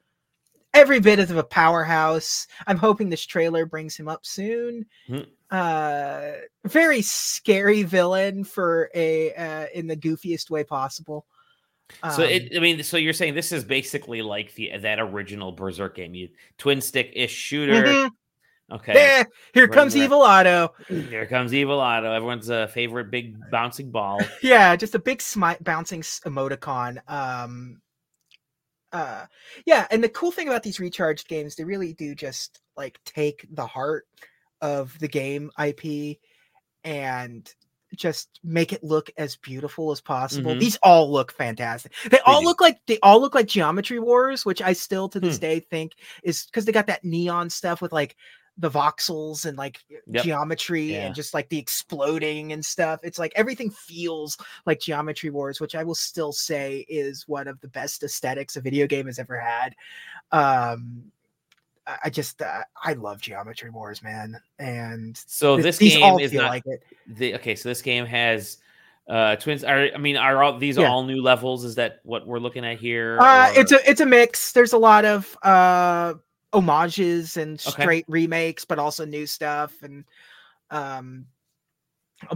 B: every bit of a powerhouse. I'm hoping this trailer brings him up soon.
A: Hmm.
B: Uh very scary villain for a uh in the goofiest way possible.
A: So
B: Um,
A: it, I mean, so you're saying this is basically like the that original Berzerk game, you twin stick ish shooter.
B: mhm.
A: Okay,
B: here
A: Running
B: comes
A: around.
B: Evil Otto.
A: here comes Evil Otto, everyone's uh, favorite big bouncing ball.
B: Yeah, just a big smi- bouncing emoticon. Um, uh, yeah, and the cool thing about these recharged games, they really do just like take the heart of the game IP and just make it look as beautiful as possible.
A: Mhm.
B: These all look fantastic. They all look like they all look like Geometry Wars, which I still to this
A: Hmm.
B: day think is because they got that neon stuff with like the voxels and like
A: Yep.
B: geometry
A: Yeah.
B: and just like the exploding and stuff. It's like everything feels like Geometry Wars, which I will still say is one of the best aesthetics a video game has ever had. Um, I just uh, I love Geometry Wars, man, and
A: So
B: th-
A: this
B: these
A: game
B: all
A: is
B: feel
A: not
B: like it.
A: the okay. So this game has uh twins. Are I mean, are all these
B: Yeah.
A: all new levels? Is that what we're looking at here?
B: Uh,
A: or-
B: it's a it's a mix. There's a lot of uh homages and
A: Okay.
B: straight remakes, but also new stuff, and um,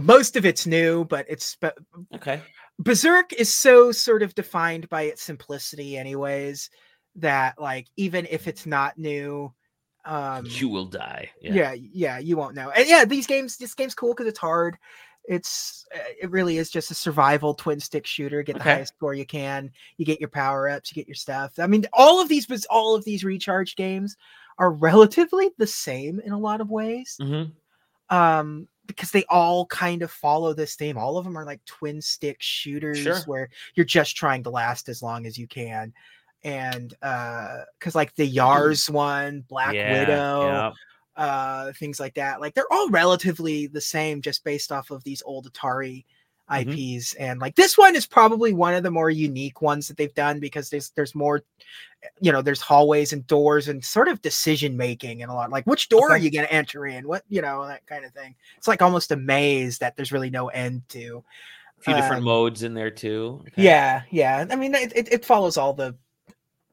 B: most of it's new, but it's but
A: okay.
B: Berzerk is so sort of defined by its simplicity, anyways, that like even if it's not new, um,
A: You will die.
B: yeah. yeah, you won't know. And yeah, these games, this game's cool because it's hard. It's uh, it really is just a survival twin stick shooter. Get the
A: Okay.
B: highest score you can. You get your power ups. You get your stuff. I mean, all of these, all of these recharge games are relatively the same in a lot of ways.
A: hmm
B: Um, because they all kind of follow this theme. All of them are like twin stick shooters
A: Sure.
B: where you're just trying to last as long as you can. And uh, because like the Yars one, Black
A: yeah,
B: Widow, uh things like that like they're all relatively the same just based off of these old atari
A: Mhm.
B: ips and like this one is probably one of the more unique ones that they've done because there's there's more you know there's hallways and doors and sort of decision making and a lot like which door are you going to enter in what you know that kind of thing it's like almost a maze that there's really no end to
A: A few different
B: um,
A: modes in there too. Okay.
B: yeah yeah i mean it, it, it follows all the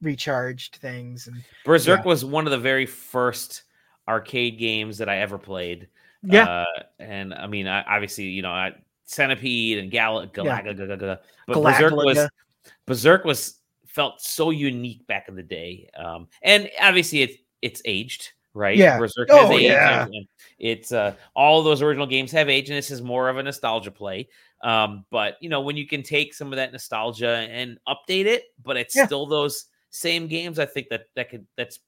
B: recharged things and
A: Berzerk was one of the very first arcade games that I ever played.
B: yeah
A: Uh, and I mean, I, obviously, you know, I, Centipede and Gal- Galaga, Galaga, but Berzerk was Berzerk was felt so unique back in the day. Um, and obviously, it's it's aged, right?
B: Yeah.
A: Berzerk has
B: Oh,
A: aged.
B: yeah.
A: It's uh, all those original games have aged, and this is more of a nostalgia play. Um, but you know, when you can take some of that nostalgia and update it, but it's
B: Yeah.
A: still those same games, I think that that could that's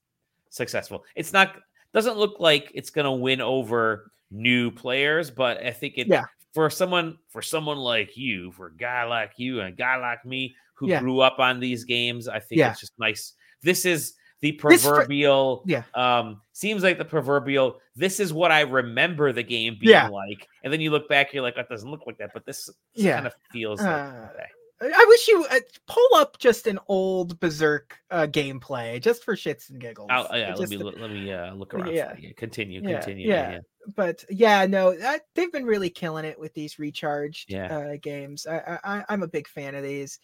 A: successful. It's not doesn't look like it's gonna win over new players, but I think it
B: Yeah.
A: for someone for someone like you, for a guy like you and a guy like me who
B: Yeah.
A: grew up on these games, I think
B: Yeah.
A: it's just nice. This is the
B: This
A: proverbial
B: Yeah.
A: um seems like the proverbial this is what I remember the game being
B: Yeah.
A: like. And then you look back, you're like, that doesn't look like that, but this
B: Yeah.
A: kind of feels
B: Uh,
A: like okay.
B: I wish you uh, pull up just an old Berzerk uh, gameplay just for shits and giggles.
A: Oh, yeah, let me look, let me uh, look around.
B: yeah.
A: Continue,
B: Yeah,
A: continue.
B: yeah.
A: yeah.
B: But yeah, no, that, they've been really killing it with these recharged
A: Yeah.
B: uh, games. I, I, I'm a big fan of these.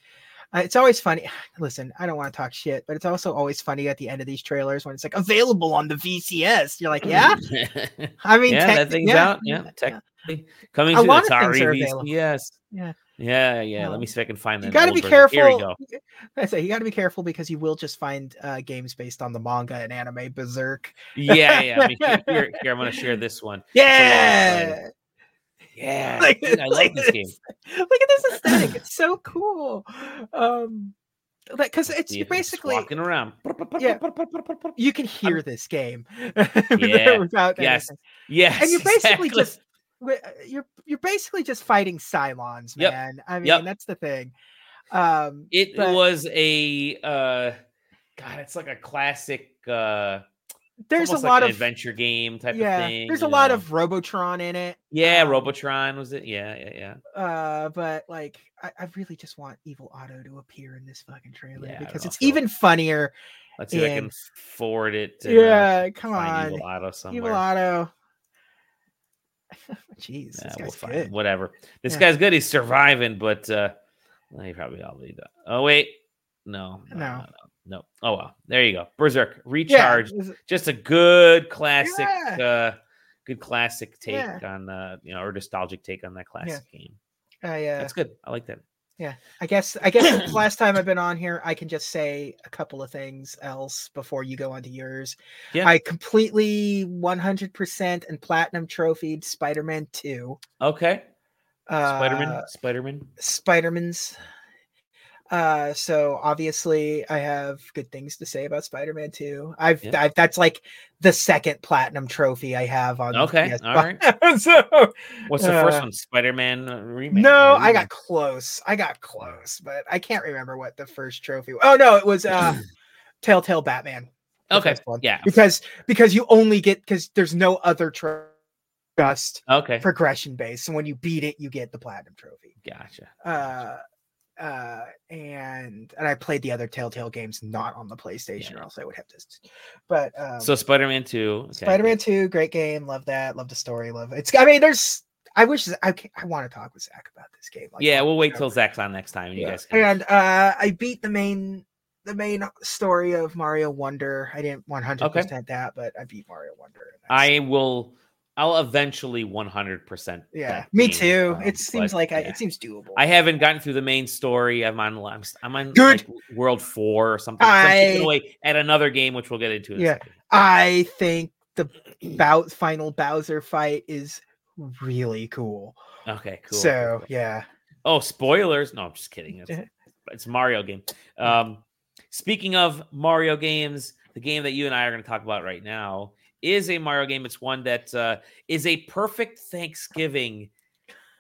B: Uh, it's always funny. Listen, I don't want to talk shit, but it's also always funny at the end of these trailers when it's like available on the VCS. You're like, yeah. I mean,
A: yeah,
B: tech-
A: that thing's out. Yeah, technically coming
B: A
A: to the
B: of things
A: Atari. VCS.
B: Yeah.
A: Yeah, yeah.
B: Um,
A: Let me see if I can find that.
B: You got to be careful.
A: Here we go.
B: I say you got to be careful because you will just find uh, games based on the manga and anime Berserk.
A: Yeah, yeah. I mean, here, here, here, I'm going to share this one.
B: Yeah.
A: Yeah,
B: Like-
A: dude, I
B: like
A: this game.
B: Look at this aesthetic. It's so cool. Um like because it's
A: if
B: basically
A: walking around.
B: Yeah. you can hear this game
A: Yeah, yes,
B: anything.
A: Yes,
B: and you're basically
A: exactly.
B: just you're you're basically just fighting Cylons,
A: Yep.
B: man. I mean,
A: Yep.
B: that's the thing. Um
A: It
B: but-
A: was a uh God, it's like a classic uh
B: there's a
A: almost
B: lot
A: like
B: of
A: adventure game type
B: yeah.
A: of thing.
B: there's a
A: you
B: lot of Robotron in it.
A: yeah.
B: um,
A: Robotron was it? Yeah, yeah, yeah.
B: Uh, but like, I, I really just want Evil Otto to appear in this fucking trailer
A: Yeah,
B: because it's even funnier.
A: Let's see if I can forward it. To, uh,
B: yeah, come on,
A: Evil Otto somewhere.
B: Evil Otto. Jeez,
A: Yeah,
B: this
A: we'll find
B: good.
A: whatever. This
B: Yeah.
A: guy's good. He's surviving, but uh he probably already died. Oh wait, no, no,
B: No.
A: no. Oh well, there you go.
B: Berzerk
A: recharge.
B: it-
A: Just a good classic,
B: Yeah.
A: uh good classic take
B: Yeah.
A: on uh you know or nostalgic take on that classic game.
B: I, uh,
A: That's good. I like that.
B: I guess I guess last time I've been on here, I can just say a couple of things else before you go on to yours.
A: Yeah.
B: I completely 100% and platinum trophied Spider-Man 2.
A: Okay,
B: Uh,
A: Spider-Man, Spider-Man.
B: Spider-Man's. Uh, so obviously I have good things to say about Spider-Man 2. I've,
A: Yeah.
B: I've that's like the second platinum trophy I have on.
A: Okay,
B: PS5.
A: all right.
B: so
A: What's the first
B: uh,
A: one? Spider-Man uh, remake.
B: no, I got close. I got close, but I can't remember what the first trophy. Oh no, it was uh Telltale Batman.
A: Okay, yeah.
B: Because because you only get because there's no other trophy just
A: Okay,
B: progression based. And when you beat it, you get the platinum trophy.
A: gotcha.
B: Uh uh and and I played the other Telltale games not on the PlayStation,
A: Yeah.
B: or else I would have this. But um
A: So Spider-Man 2. okay,
B: Spider-Man 2, great game, love that, love the story, love it. It's I mean, there's I wish I I want to talk with Zach about this game. like,
A: Yeah, we'll wait till Zach's on next time. And you guys can.
B: And uh, I beat the main the main story of Mario Wonder. I didn't 100 percent that, but I beat Mario Wonder.
A: I will. I'll eventually 100%.
B: yeah, me too.
A: um,
B: it seems like I,
A: yeah.
B: it seems doable.
A: I haven't gotten through the main story. I'm on. I'm, I'm on
B: Good.
A: like, world four or something. Away at another game, which we'll get into. In a
B: Yeah. I think the Bow- final Bowser fight is really cool.
A: Okay. Cool.
B: so
A: cool,
B: yeah,
A: Oh, spoilers! No, I'm just kidding. It's, it's a Mario game. Um, speaking of Mario games, the game that you and I are going to talk about right now is a Mario game. It's one that uh, is a perfect Thanksgiving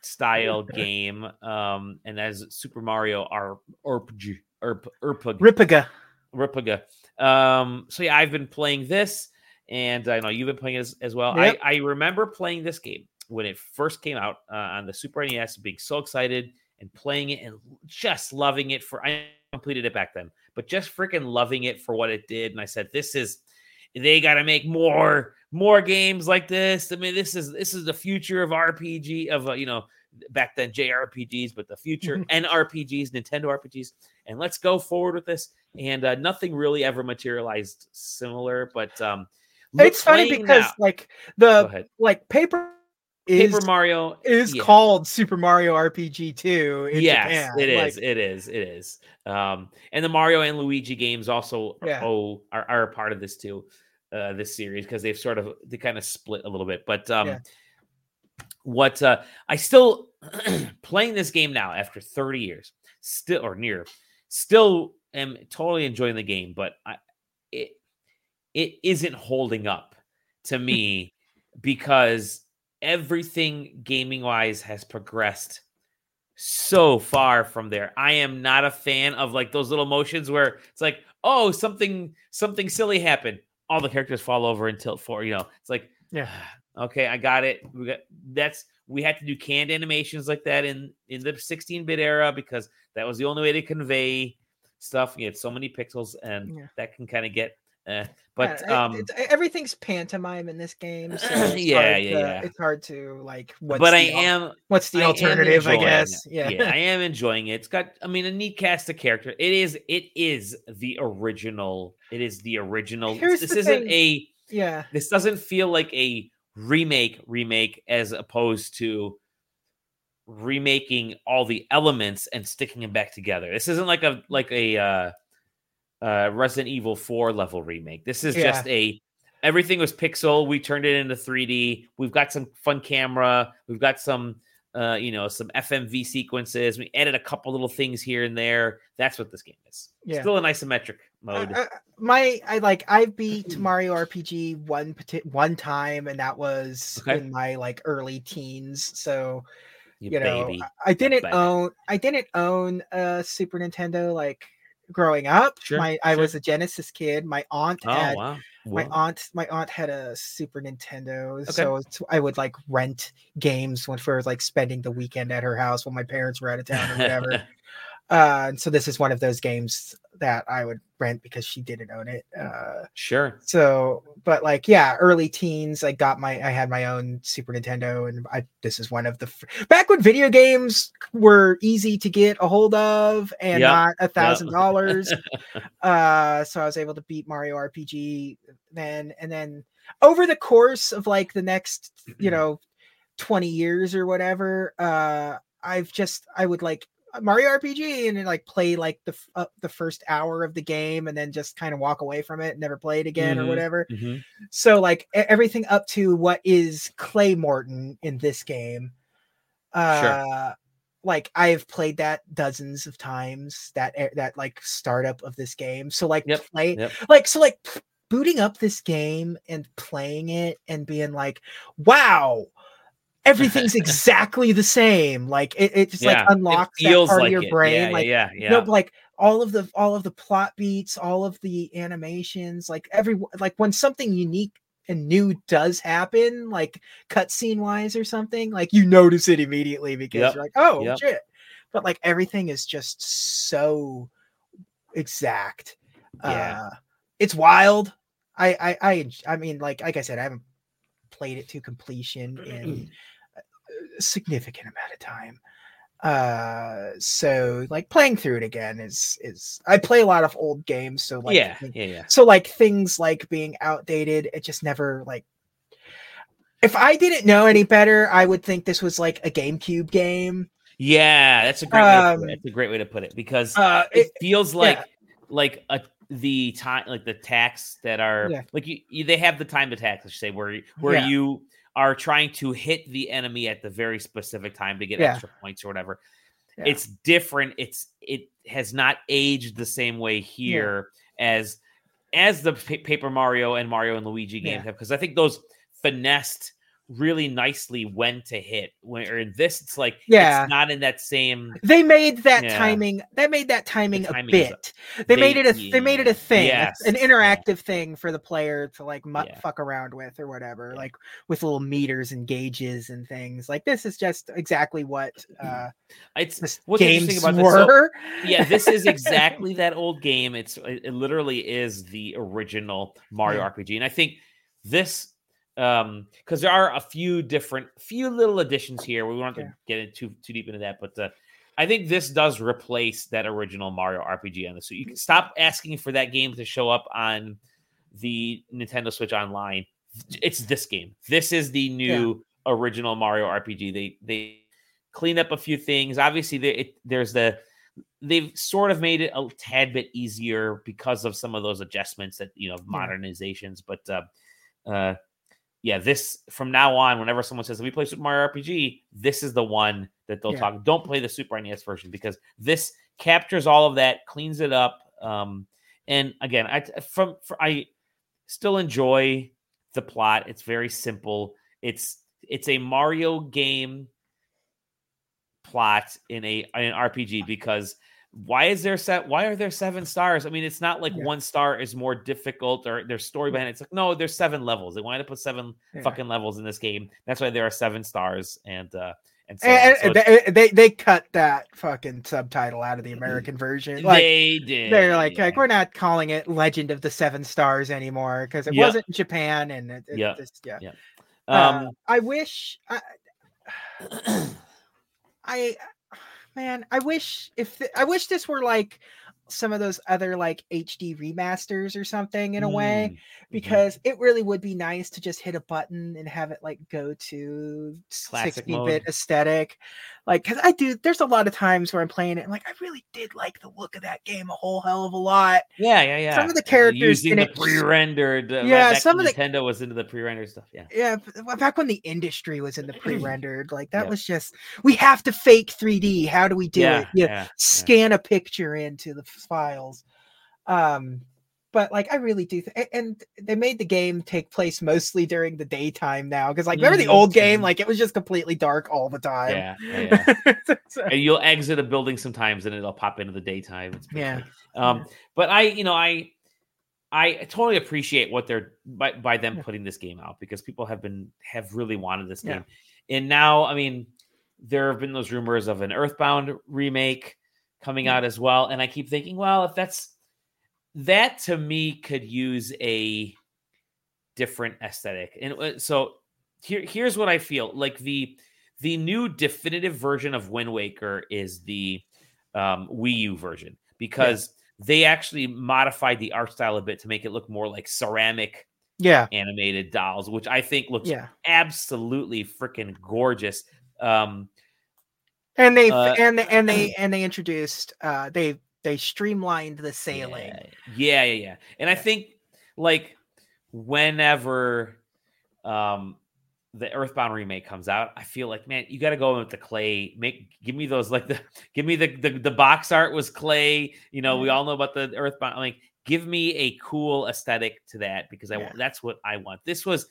A: style game, um, and as Super Mario R- RPG, Erp, Erpug,
B: Ripiga.
A: Ripiga. Um, so yeah, I've been playing this, and I know you've been playing as, as well.
B: Yep.
A: I, I remember playing this game when it first came out uh, on the Super NES, being so excited and playing it and just loving it for I completed it back then, but just freaking loving it for what it did. And I said, This is they gotta make more more games like this. I mean, this is this is the future of RPG of uh, you know back then JRPGs, but the future and RPGs, Nintendo RPGs, and let's go forward with this. And uh, nothing really ever materialized similar, but um,
B: It's funny because like the like paper is
A: Paper Mario
B: is
A: yeah.
B: called Super Mario RPG 2 in
A: yes,
B: Japan.
A: it
B: Like,
A: is. It is. It is. Um, and the Mario and Luigi games also
B: Yeah.
A: oh are, are a part of this too, uh, this series because they've sort of they kind of split a little bit. But um,
B: Yeah.
A: what uh, I still playing this game now after 30 years, still or near, still am totally enjoying the game, but I it it isn't holding up to me because everything gaming wise has progressed so far from there. I am not a fan of like those little motions where it's like, oh, something something silly happened. All the characters fall over and tilt forward. You know, it's like,
B: Yeah.
A: okay, I got it. We got that's we had to do canned animations like that in in the 16-bit era because that was the only way to convey stuff. You had so many pixels, and
B: Yeah.
A: that can kind of get. Uh,
B: yeah,
A: but um,
B: everything's pantomime in this game. So it's
A: Yeah, yeah,
B: to-
A: yeah.
B: It's hard to like. What's
A: but I
B: the al-
A: am
B: What's the
A: I
B: alternative? I guess.
A: it.
B: Yeah.
A: I am enjoying it. It's got, I mean, a neat cast of character. It is, it is the original. It is the original.
B: Here's
A: this
B: the
A: isn't
B: thing.
A: a.
B: yeah.
A: This doesn't feel like a remake, remake as opposed to remaking all the elements and sticking them back together. This isn't like a like a uh, uh, Resident Evil Four level remake. This is
B: Yeah.
A: just a everything was pixel. We turned it into 3D. We've got some fun camera. We've got some, uh, you know, some FMV sequences. We added a couple little things here and there. That's what this game is.
B: Yeah.
A: Still an isometric mode.
B: Uh, uh, my I like I beat Mario RPG one one time and that was
A: Okay.
B: in my like early teens. So
A: you,
B: you know
A: baby.
B: I- I didn't own I didn't own a Super Nintendo like growing up.
A: Sure,
B: my I
A: sure.
B: was a Genesis kid. My aunt
A: Oh
B: had
A: wow.
B: my aunt my aunt had a Super Nintendo,
A: Okay.
B: so I would like rent games when for like spending the weekend at her house when my parents were out of town or whatever. uh, and so this is one of those games that I would rent because she didn't own it. Uh,
A: sure.
B: so, but like, yeah, early teens, I got my, I had my own Super Nintendo, and I this is one of the f- back when video games were easy to get a hold of and
A: Yep,
B: not a thousand dollars. Uh, so I was able to beat Mario RPG then, and then over the course of like the next, you know, twenty years or whatever, uh, I've just I would like Mario RPG and then like play like the uh, the first hour of the game and then just kind of walk away from it, never play it again
A: Mhm.
B: or whatever.
A: Mhm.
B: So like everything up to what is Clay Morton in this game. Uh like I've played that dozens of times that that like startup of this game. So like
A: Yep,
B: play
A: yep.
B: like so like booting up this game and playing it and being like, wow, everything's exactly the same. Like it, it just like
A: Yeah, it
B: unlocks that part
A: like
B: of your
A: it.
B: brain.
A: Yeah,
B: like
A: yeah, yeah.
B: no, like all of the all of the plot beats, all of the animations, like every like when something unique and new does happen, like cutscene wise or something, like you notice it immediately because
A: Yep,
B: you're like, oh
A: yep.
B: shit. But like everything is just so exact.
A: Yeah.
B: Uh it's wild. I I I I mean like like I said, I haven't played it to completion in significant amount of time uh so like playing through it again is is i play a lot of old games so like
A: yeah, yeah, yeah.
B: so like things like being outdated it just never like if i didn't know any better i would think this was like a gamecube game
A: Yeah, that's a great way to put
B: Um,
A: it. That's a great way to put it because
B: uh
A: it
B: it,
A: feels like like a the time like the tax that are
B: Yeah.
A: like you, you they have the time to tax, say, where where
B: Yeah.
A: you are trying to hit the enemy at the very specific time to get
B: Yeah.
A: extra points or whatever.
B: Yeah.
A: It's different. It's it has not aged the same way here as as the Pa- Paper Mario and Mario and Luigi games
B: Yeah.
A: have because I think those finessed really nicely when to hit. Where in this, it's like
B: Yeah.
A: it's not in that same.
B: they made that
A: Yeah.
B: timing they made that timing,
A: timing
B: a bit they, made it a they made it a thing a-
A: yes,
B: an
A: yeah.
B: interactive thing for the player to like mu-
A: Yeah.
B: fuck around with or whatever
A: Yeah.
B: like with little meters and gauges and things like this is just exactly what uh
A: It's what's
B: games
A: interesting about this. so-
B: were
A: yeah, this is exactly that old game. It's it, it literally is the original Mario
B: Yeah.
A: RPG, and I think this um because there are a few different few little additions here. We won't have
B: Yeah.
A: to get into too deep into that, but uh, I think this does replace that original Mario RPG on this. So you can stop asking for that game to show up on the Nintendo Switch Online. It's this game. This is the new original Mario RPG. They they cleaned up a few things. Obviously, there, it, there's the they've sort of made it a tad bit easier because of some of those adjustments that you know modernizations. But uh, uh, yeah, this from now on, whenever someone says we play Super Mario RPG, this is the one that they'll
B: Yeah.
A: talk. Don't play the Super NES version because this captures all of that, cleans it up. Um, and again, I from, for, I still enjoy the plot. It's very simple. It's it's a Mario game plot in a in an RPG because why is there set why are there seven stars? I mean, it's not like
B: Yeah.
A: one star is more difficult or there's story behind it. It's like no, there's seven levels. They wanted to put seven
B: Yeah.
A: fucking levels in this game. That's why there are seven stars and uh and so,
B: and,
A: So
B: and they, they cut that fucking subtitle out of the american version like
A: they did.
B: they're like,
A: yeah.
B: like we're not calling it legend of the seven stars anymore because it wasn't japan and it, it
A: Yeah.
B: just yeah
A: Yeah.
B: Uh,
A: um
B: i wish I, I man, I wish if th- I wish this were like some of those other like HD remasters or something in a way
A: mm, mhm.
B: because it really would be nice to just hit a button and have it like go to
A: Classic
B: 60
A: mode.
B: bit aesthetic. Like, cause I do, there's a lot of times where I'm playing it and like, I really did like the look of that game a whole hell of a lot.
A: Yeah, yeah, yeah.
B: Some of the characters
A: using
B: in
A: the
B: it
A: pre-rendered. Uh,
B: Yeah, some of the-
A: Nintendo was into the pre-rendered stuff. Yeah,
B: Yeah, back when the industry was in the pre-rendered, like that
A: Yep.
B: was just we have to fake 3D. How do we do
A: yeah,
B: it? You
A: yeah,
B: scan a picture into the files. Um, but like I really do, th- and they made the game take place mostly during the daytime now. Because like remember the
A: Mhm,
B: old game, like it was just completely dark all the time.
A: yeah, yeah, yeah.
B: So-
A: and you'll exit a building sometimes, and it'll pop into the daytime.
B: Yeah.
A: Um, but I, you know, I, I totally appreciate what they're by, by them
B: Yeah.
A: putting this game out because people have been have really wanted this
B: Yeah.
A: game. And now, I mean, there have been those rumors of an Earthbound remake coming out as well. And I keep thinking, well, if that's that to me could use a different aesthetic. And uh, so here, here's what I feel like the the new definitive version of Wind Waker is the um, Wii U version because they actually modified the art style a bit to make it look more like ceramic
B: Yeah.
A: animated dolls, which I think looks
B: Yeah.
A: absolutely freaking gorgeous. Um,
B: And they
A: Uh,
B: and they, and they and they introduced uh they they streamlined the sailing.
A: Yeah, yeah, yeah. yeah. And I think like whenever um the Earthbound remake comes out, I feel like man, you got to go in with the clay. Make give me those like the give me the the, the box art was clay. You know, we
B: Mhm.
A: all know about the Earthbound. Like, give me a cool aesthetic to that because I
B: Yeah.
A: want that's what I want. This was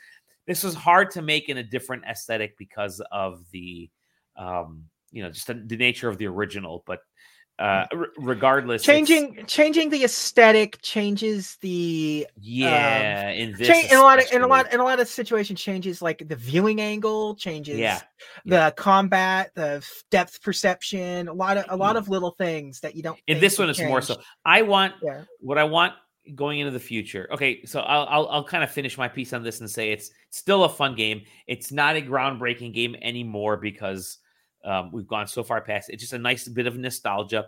A: this was hard to make in a different aesthetic because of the um you know just the, the nature of the original, but hmm. uh r- regardless
B: Changing changing the aesthetic changes the um,
A: yeah in this
B: change in a lot of in a lot in a lot of situations changes like the viewing angle changes
A: Yeah,
B: the combat the depth perception a lot of a lot hmm. of little things that you don't
A: in this one it's more so. I want
B: yeah.
A: what i want going into the future. Okay so i'll i'll, I'll kind of finish my piece on this and say it's still a fun game. It's not a groundbreaking game anymore because um, we've gone so far past it's just a nice bit of nostalgia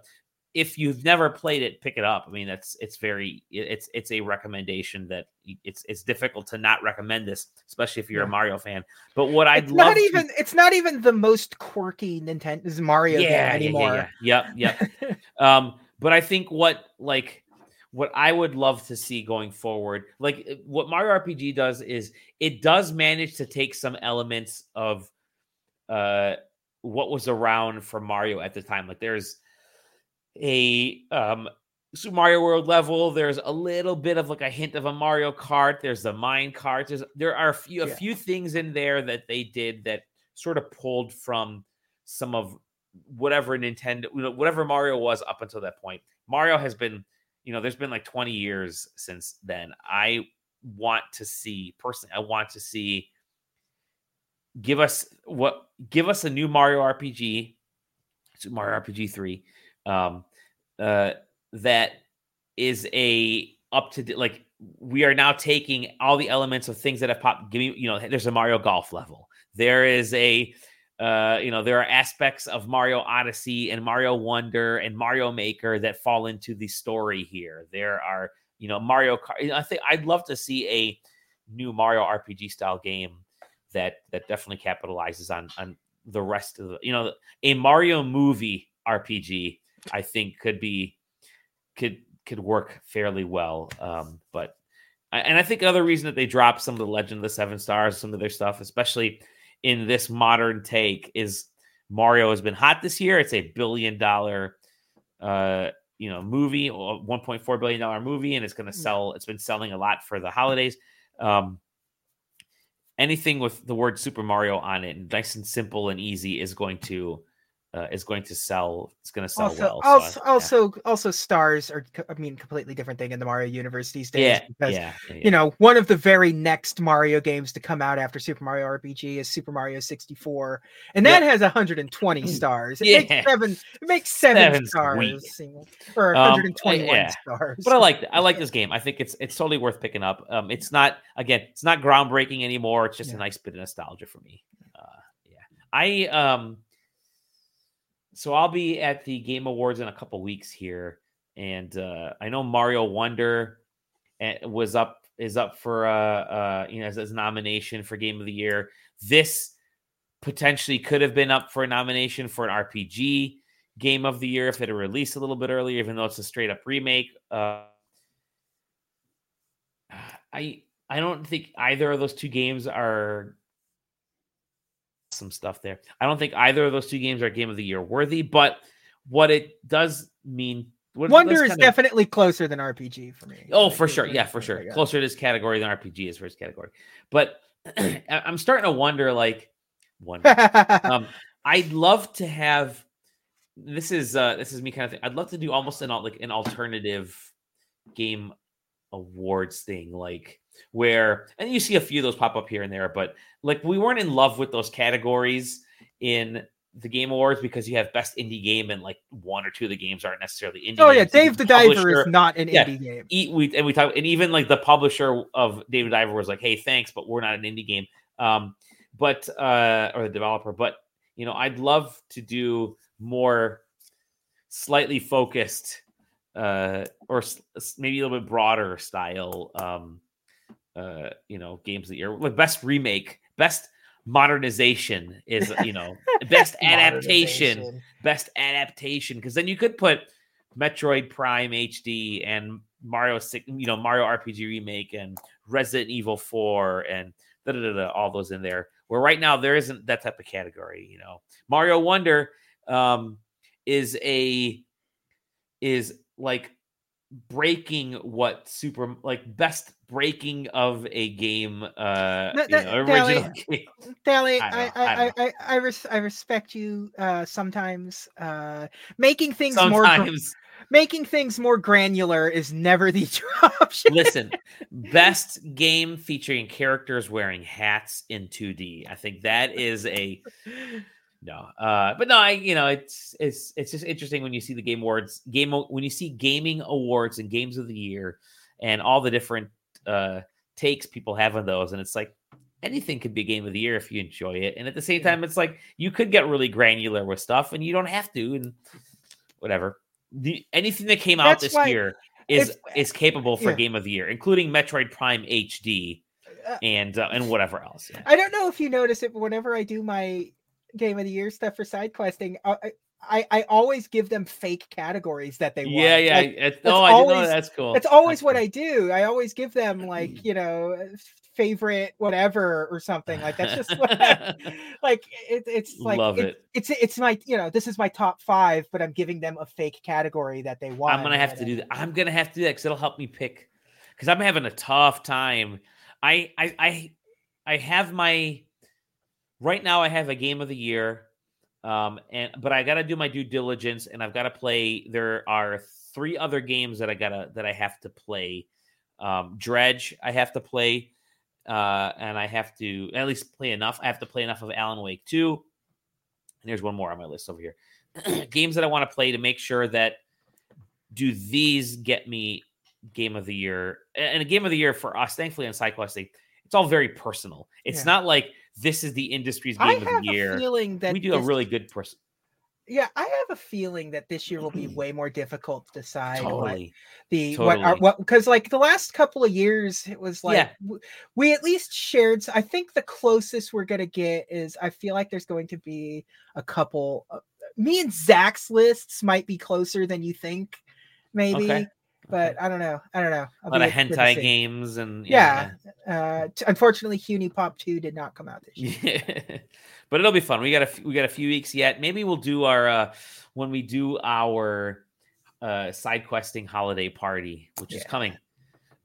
A: if you've never played it pick it up i mean that's it's very it's it's a recommendation that it's it's difficult to not recommend this especially if you're a mario fan but what love
B: not
A: to-
B: even it's not even the most quirky Nintendo Mario game anymore.
A: Yeah, yeah. Yep, yep. um, but I think what like what I would love to see going forward, like uh, what Mario RPG does is it does manage to take some elements of uh what was around for Mario at the time. Like there's a um Super Mario World level. There's a little bit of like a hint of a Mario Kart. There's the mine carts. There's, there are a few a
B: Yeah.
A: few things in there that they did that sort of pulled from some of whatever Nintendo, you know, whatever Mario was up until that point. Mario has been, you know, there's been like 20 years since then. I want to see personally, I want to see give us what give us a new Mario RPG, Mario RPG 3. Um uh that is a up to like we are now taking all the elements of things that have popped. Give me, you know, there's a Mario Golf level. There is a, uh, you know, there are aspects of Mario Odyssey and Mario Wonder and Mario Maker that fall into the story here. There are, you know, Mario Kart. I think I'd love to see a new Mario RPG style game that that definitely capitalizes on on the rest of the, you know, a Mario movie RPG. I think could be could could work fairly well. Um, but and I think another reason that they dropped some of the Legend of the Seven Stars, some of their stuff, especially in this modern take, is Mario has been hot this year. It's a billion dollar, uh, you know, movie, or one point four billion dollar movie, and it's going to sell. It's been selling a lot for the holidays. Um, anything with the word Super Mario on it, nice and simple and easy, is going to uh, is going to sell. It's going to sell
B: also,
A: well. So,
B: also,
A: yeah.
B: also, also, stars are, I mean, completely different thing in the Mario universe these days.
A: yeah,
B: because,
A: yeah, yeah,
B: you know, one of the very next Mario games to come out after Super Mario RPG is Super Mario 64, and that has 120 stars. It
A: Yeah.
B: makes seven. It makes seven
A: Seven's
B: stars, you know, or
A: Um,
B: 121
A: yeah.
B: stars.
A: but I like I like this game. I think it's it's totally worth picking up. Um, it's not again, it's not groundbreaking anymore. It's just a nice bit of nostalgia for me. Uh, yeah, I um, so I'll be at the Game Awards in a couple weeks here, and uh, I know Mario Wonder eh, was up is up for uh uh you know as, as a nomination for Game of the Year. This potentially could have been up for a nomination for an RPG game of the year if it had released a little bit earlier, even though it's a straight up remake. Uh, I I don't think either of those two games are some stuff there. I don't think either of those two games are game of the year worthy, but what it does mean
B: Wonder is
A: of-
B: definitely closer than RPG for me.
A: Oh,
B: Like,
A: for sure. Yeah, for sure. Closer to this category than RPG is for his category. But I'm starting to wonder, like, wonder. um, I'd love to have. This is uh this is me kind of thing. I'd love to do almost an like an alternative game awards thing, like where, and you see a few of those pop up here and there, but like we weren't in love with those categories in the game awards because you have best indie game and like one or two of the games aren't necessarily indie.
B: Oh yeah. Dave the Diver is not an
A: yeah,
B: indie game.
A: We and we talk and even like the publisher of Dave the Diver was like, "Hey, thanks, but we're not an indie game." Um, but uh, or the developer, but you know, I'd love to do more slightly focused uh or maybe a little bit broader style um uh you know games of the year like best remake best modernization is you know best adaptation best adaptation because then you could put Metroid Prime HD and Mario six, you know Mario RPG remake and Resident Evil 4 and da, da, da, all those in there. Where right now there isn't that type of category, you know. Mario Wonder um is a is like breaking what super like best breaking of a game uh
B: No,
A: you know,
B: Dali,
A: original game.
B: Dali,
A: I
B: I
A: I
B: I, res- I respect you uh, sometimes. Uh, making things more gr- making things more granular is never the option.
A: Listen, best game featuring characters wearing hats in 2D. I think that is a no. Uh, but no, I you know it's it's it's just interesting when you see the game awards game when you see gaming awards and games of the year and all the different uh takes people have on those, and it's like anything could be game of the year if you enjoy it. And at the same time, it's like you could get really granular with stuff, and you don't have to, and whatever. The anything that came out
B: That's
A: this year is
B: if-
A: is capable for
B: yeah.
A: game of the year, including Metroid Prime HD
B: Uh,
A: and uh, and whatever else. Yeah.
B: I don't know if you notice it, but whenever I do my game of the year stuff for side questing, I, I, I always give them fake categories that they want.
A: Yeah, yeah.
B: Like,
A: it's- oh, I didn't know
B: always-
A: that. That's cool.
B: That's always
A: That's
B: what
A: cool.
B: I do. I always give them like you know uh, favorite whatever or something like that's just what I- like it, it's like
A: Love it.
B: it's it's my you know this is my top five but i'm giving them a fake category that they want
A: I'm gonna have to do that. I'm gonna have to do that because it'll help me pick. Because I'm having a tough time. I I I I have my right now. I have a game of the year, um, and but I got to do my due diligence, and I've got to play. There are three other games that I gotta that I have to play. Um, Dredge, I have to play, uh, and I have to at least play enough. I have to play enough of Alan Wake too. And there's one more on my list over here. games that I want to play to make sure that do these get me game of the year and a game of the year for us thankfully on SideQuest it's all very personal it's
B: Yeah.
A: not like this is the industry's
B: i
A: game of
B: have
A: the
B: a
A: year
B: feeling that
A: we do a really good person
B: yeah i have a feeling that this year will be way more difficult to decide what
A: totally
B: the what are what because like the last couple of years it was like
A: Yeah.
B: w- we at least shared I think the closest we're gonna get is i feel like there's going to be a couple uh, me and zach's lists might be closer than you think maybe
A: Okay.
B: But i don't know i don't know.
A: A
B: I'll
A: lot of hentai games and
B: yeah, uh t- unfortunately HuniePop 2 did not come out this year.
A: Yeah. but it'll be fun. We got a f- we got a few weeks yet. Maybe we'll do our uh when we do our uh side questing holiday party which is coming.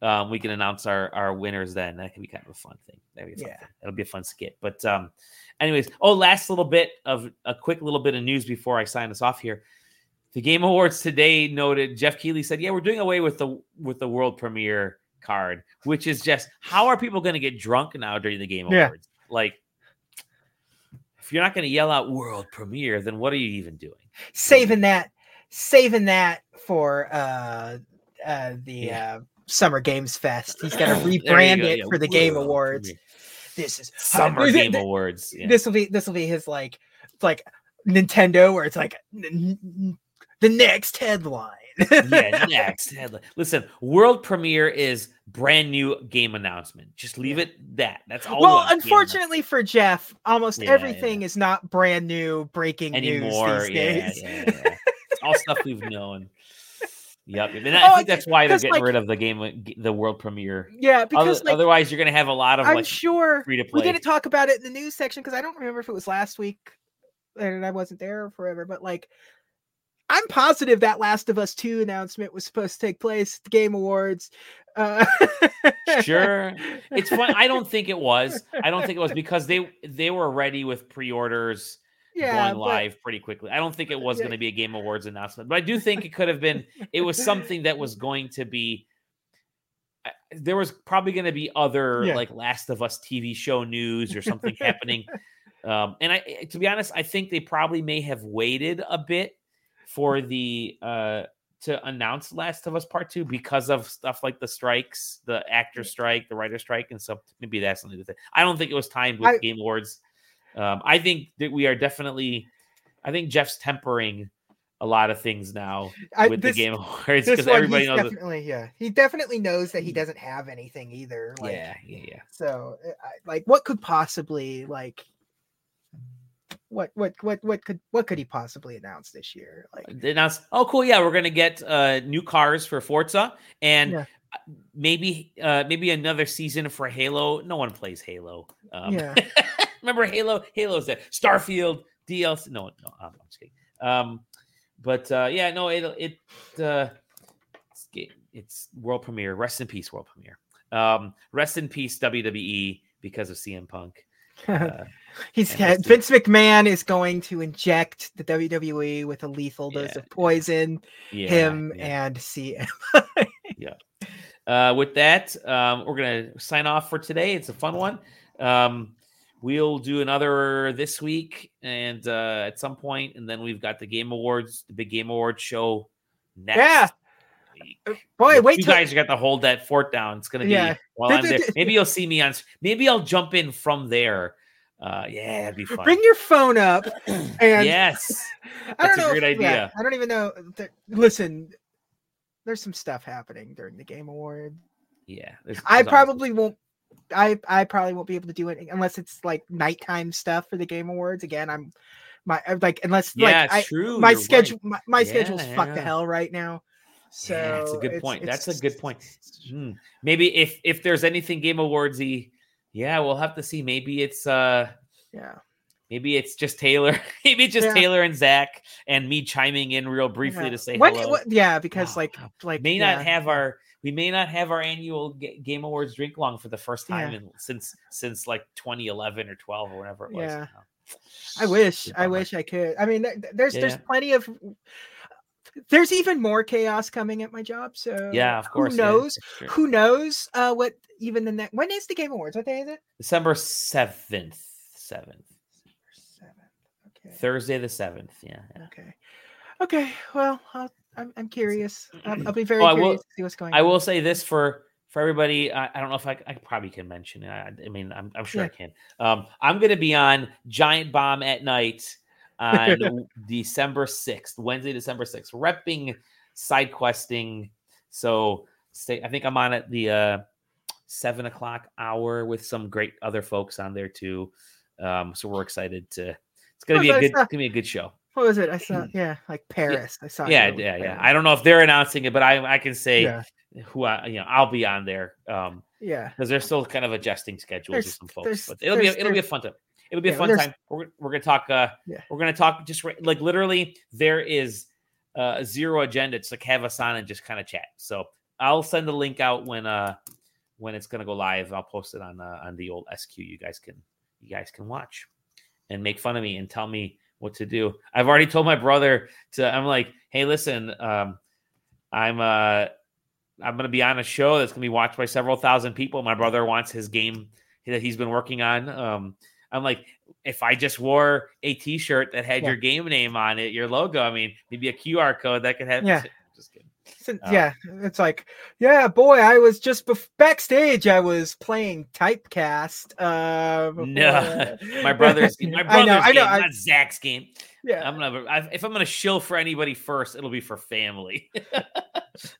A: Um we can announce our our winners then. That could be kind of a fun thing. That'd be a fun
B: Yeah.
A: thing. that'll be a fun skit. But um anyways oh last little bit of a quick little bit of news before i sign us off here the game awards today noted Jeff Keighley said yeah we're doing away with the with the world premiere card which is just how are people going to get drunk now during the game
B: Yeah.
A: awards like if you're not going to yell out world premiere then what are you even doing
B: saving that saving that for uh uh the
A: Yeah.
B: uh summer games fest he's got to rebrand it
A: yeah,
B: for the game awards
A: premiere.
B: this is
A: summer
B: Th-
A: game
B: th-
A: awards yeah.
B: This will be this will be his like like Nintendo where it's like n- n- the next headline.
A: yeah, next headline. Listen, world premiere is brand new game announcement. Just leave
B: Yeah.
A: it that. That's all.
B: well,
A: it was, game
B: unfortunately for Jeff, almost
A: Yeah,
B: everything is not brand new breaking
A: anymore.
B: news these
A: Yeah,
B: days.
A: yeah, yeah. It's all stuff we've known. Yep, and
B: Oh,
A: I
B: I
A: think that's why they're getting
B: like-
A: rid of the game, the world premiere.
B: Yeah,
A: Other-
B: because like
A: otherwise, you're going to have a lot of
B: I'm
A: like
B: sure
A: free to
B: we
A: play.
B: didn't talk about it in the news section because I don't remember if it was last week and I wasn't there forever, but like I'm positive that Last of Us 2 announcement was supposed to take place at the Game Awards. Uh,
A: Sure, it's fun. I don't think it was. I don't think it was because they they were ready with pre-orders.
B: yeah,
A: going
B: but-
A: live pretty quickly. I don't think it was
B: Yeah.
A: going to be a Game Awards announcement, but I do think it could have been. It was something that was going to be there was probably going to be other
B: Yeah.
A: like Last of Us TV show news or something happening. Um, and I, to be honest, I think they probably may have waited a bit for the uh to announce Last of Us Part Two because of stuff like the strikes, the actor strike, the writer strike, and so maybe that's something to it. I don't think it was timed with
B: I-
A: Game Awards. Um, I think that we are definitely. I think Jeff's tempering a lot of things now
B: I,
A: with
B: this,
A: the Game Awards because everybody knows. That,
B: definitely yeah. He definitely knows that he doesn't have anything either. Like,
A: yeah, yeah, yeah.
B: So, uh, like, what could possibly like, what, what, what, what could, what could he possibly announce this year? Like,
A: They announced, oh, cool, yeah, we're gonna get uh, new cars for Forza, and
B: Yeah.
A: maybe, uh, maybe another season for Halo. No one plays Halo. Um,
B: Yeah.
A: remember Halo? Halo's that Starfield DLC. No, no, I'm just kidding. Um, but uh, yeah, no, it it uh, it's, it's world premiere. Rest in peace, world premiere. Um, rest in peace, WWE, because of CM Punk. Uh,
B: he's had, Vince McMahon is going to inject the WWE with a lethal dose
A: Yeah,
B: of poison.
A: yeah,
B: him
A: yeah.
B: and CM. Yeah.
A: Uh, with that, um, we're gonna sign off for today. It's a fun one. Um, we'll do another this week and uh, at some point, and then we've got the Game Awards, the big Game Awards show next.
B: Yeah.
A: week.
B: Boy,
A: Which
B: wait
A: you
B: till
A: guys got to hold that fort down. It's gonna be
B: Yeah.
A: while I'm there. Maybe you'll see me on. Maybe I'll jump in from there. Uh, yeah, it'd be fun.
B: bring your phone up and
A: yes,
B: I don't
A: That's a
B: know.
A: great
B: if- yeah,
A: idea.
B: I don't even know. listen, there's some stuff happening during the Game Award.
A: yeah. there's-
B: I
A: there's always-
B: probably won't. I I probably won't be able to do it unless it's like nighttime stuff for the Game Awards. Again, I'm my like unless
A: Yeah,
B: like
A: it's
B: I,
A: true.
B: my
A: you're right.
B: schedule my, my
A: Yeah,
B: schedule's fucked to hell right now. So
A: yeah, that's a good
B: it's-
A: point. That's a good point. Hmm. Maybe if if there's anything Game Awardsy, yeah, we'll have to see. Maybe it's uh
B: Yeah,
A: maybe it's just Taylor. maybe it's just
B: Yeah.
A: Taylor and Zach and me chiming in real briefly
B: yeah.
A: to say
B: When-
A: hello.
B: what- yeah, because
A: Wow,
B: like like
A: may
B: yeah,
A: not have our we may not have our annual Ga- Game Awards drink long for the first time
B: Yeah.
A: in, since since like 2011 or 12 or whatever it was.
B: Yeah.
A: Oh,
B: I wish I wish I could. I mean, th- th- there's there's plenty of there's even more chaos coming at my job. So
A: Yeah, of course.
B: who knows?
A: for sure.
B: Who knows? Uh, what even the next? When is the Game Awards? What day is it?
A: December 7th. 7th.
B: Okay.
A: Thursday the 7th. Yeah. yeah.
B: Okay. Okay. Well, I'll, I'm I'm curious. I'll, I'll be very
A: Oh, I will-
B: curious to see what's going
A: I
B: on.
A: will say this for for everybody. I, I don't know if I, I probably can mention it. I, I mean, I'm, I'm sure I can. Um, I'm going to be on Giant Bomb at night on December 6th, Wednesday, December 6th, repping side questing. So stay. I think I'm on at the uh, seven o'clock hour with some great other folks on there too. Um, so we're excited to. It's gonna
B: Oh,
A: be a good. It's gonna be a good show.
B: What was it? I saw. Yeah, like Paris. I saw.
A: Yeah, yeah, yeah. I don't know if they're announcing it, but I I can say
B: Yeah.
A: who I you know I'll be on there. Um,
B: Yeah.
A: because they're still kind of adjusting schedules with some folks. But it'll be a, it'll be a fun time. It'll be a
B: Yeah,
A: fun time. We're, we're gonna talk. Uh,
B: Yeah.
A: we're gonna talk just like literally. There is uh, zero agenda. It's like have us on and just kind of chat. So I'll send the link out when uh when it's gonna go live. I'll post it on uh, on the old SQ. You guys can you guys can watch and make fun of me and tell me what to do. I've already told my brother to. I'm like, hey, listen, um, I'm uh I'm going to be on a show that's going to be watched by several thousand people. My brother wants his game that he's been working on. Um, I'm like, if I just wore a T-shirt that had
B: Yeah.
A: your game name on it, your logo, I mean, maybe a QR code that could have.
B: Yeah.
A: Just kidding.
B: So-
A: Uh,
B: yeah, it's like, yeah, boy, I was just bef- backstage. I was playing typecast. Uh, before,
A: No,
B: uh,
A: my brother's my brother's
B: I know, I know.
A: game,
B: I,
A: Zach's game.
B: yeah,
A: I'm gonna I, if I'm gonna shill for anybody first, it'll be for family.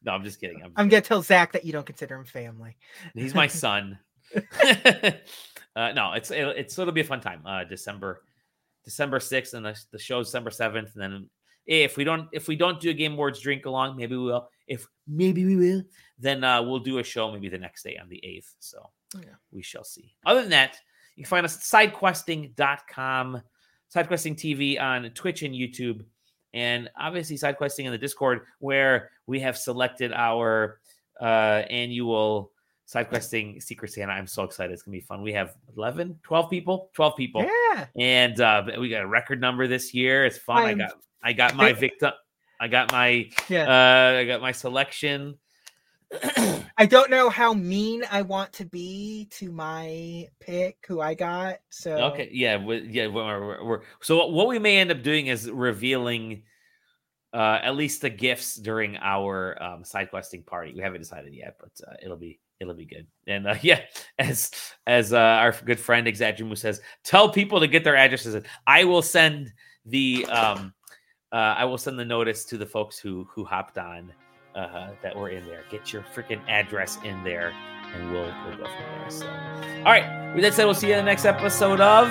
A: no, I'm just kidding. I'm,
B: I'm gonna tell Zach that you don't consider him family.
A: He's my son. uh, no, it's it, it's it'll be a fun time. Uh, December December sixth, and the, the show's December seventh. And then if we don't if we don't do a Game Awards drink along, maybe we will. If maybe we will, then uh, we'll do a show maybe the next day on the eighth. So
B: Yeah.
A: we shall see. Other than that, you can find us at sidequesting.com, sidequesting TV on Twitch and YouTube. And obviously, sidequesting in the Discord, where we have selected our uh, annual side questing secret santa i'm so excited it's gonna be fun we have 11 12 people 12 people
B: Yeah,
A: and uh we got a record number this year it's fun i
B: I'm-
A: got i got my victim i got my
B: yeah.
A: uh i got my selection
B: I don't know how mean I want to be to my pick, who I got. So
A: okay, yeah, we, yeah. We're, we're, we're, so what we may end up doing is revealing uh, at least the gifts during our um, side questing party. We haven't decided yet, but uh, it'll be it'll be good. And uh, yeah, as as uh, our good friend Exagimu says, tell people to get their addresses. I will send the um, uh, I will send the notice to the folks who who hopped on uh, that were in there. Get your freaking address in there, and we'll we'll go from there. So, all right. With that said, we'll see you in the next episode of.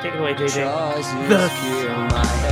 A: Take it away, JJ.
B: the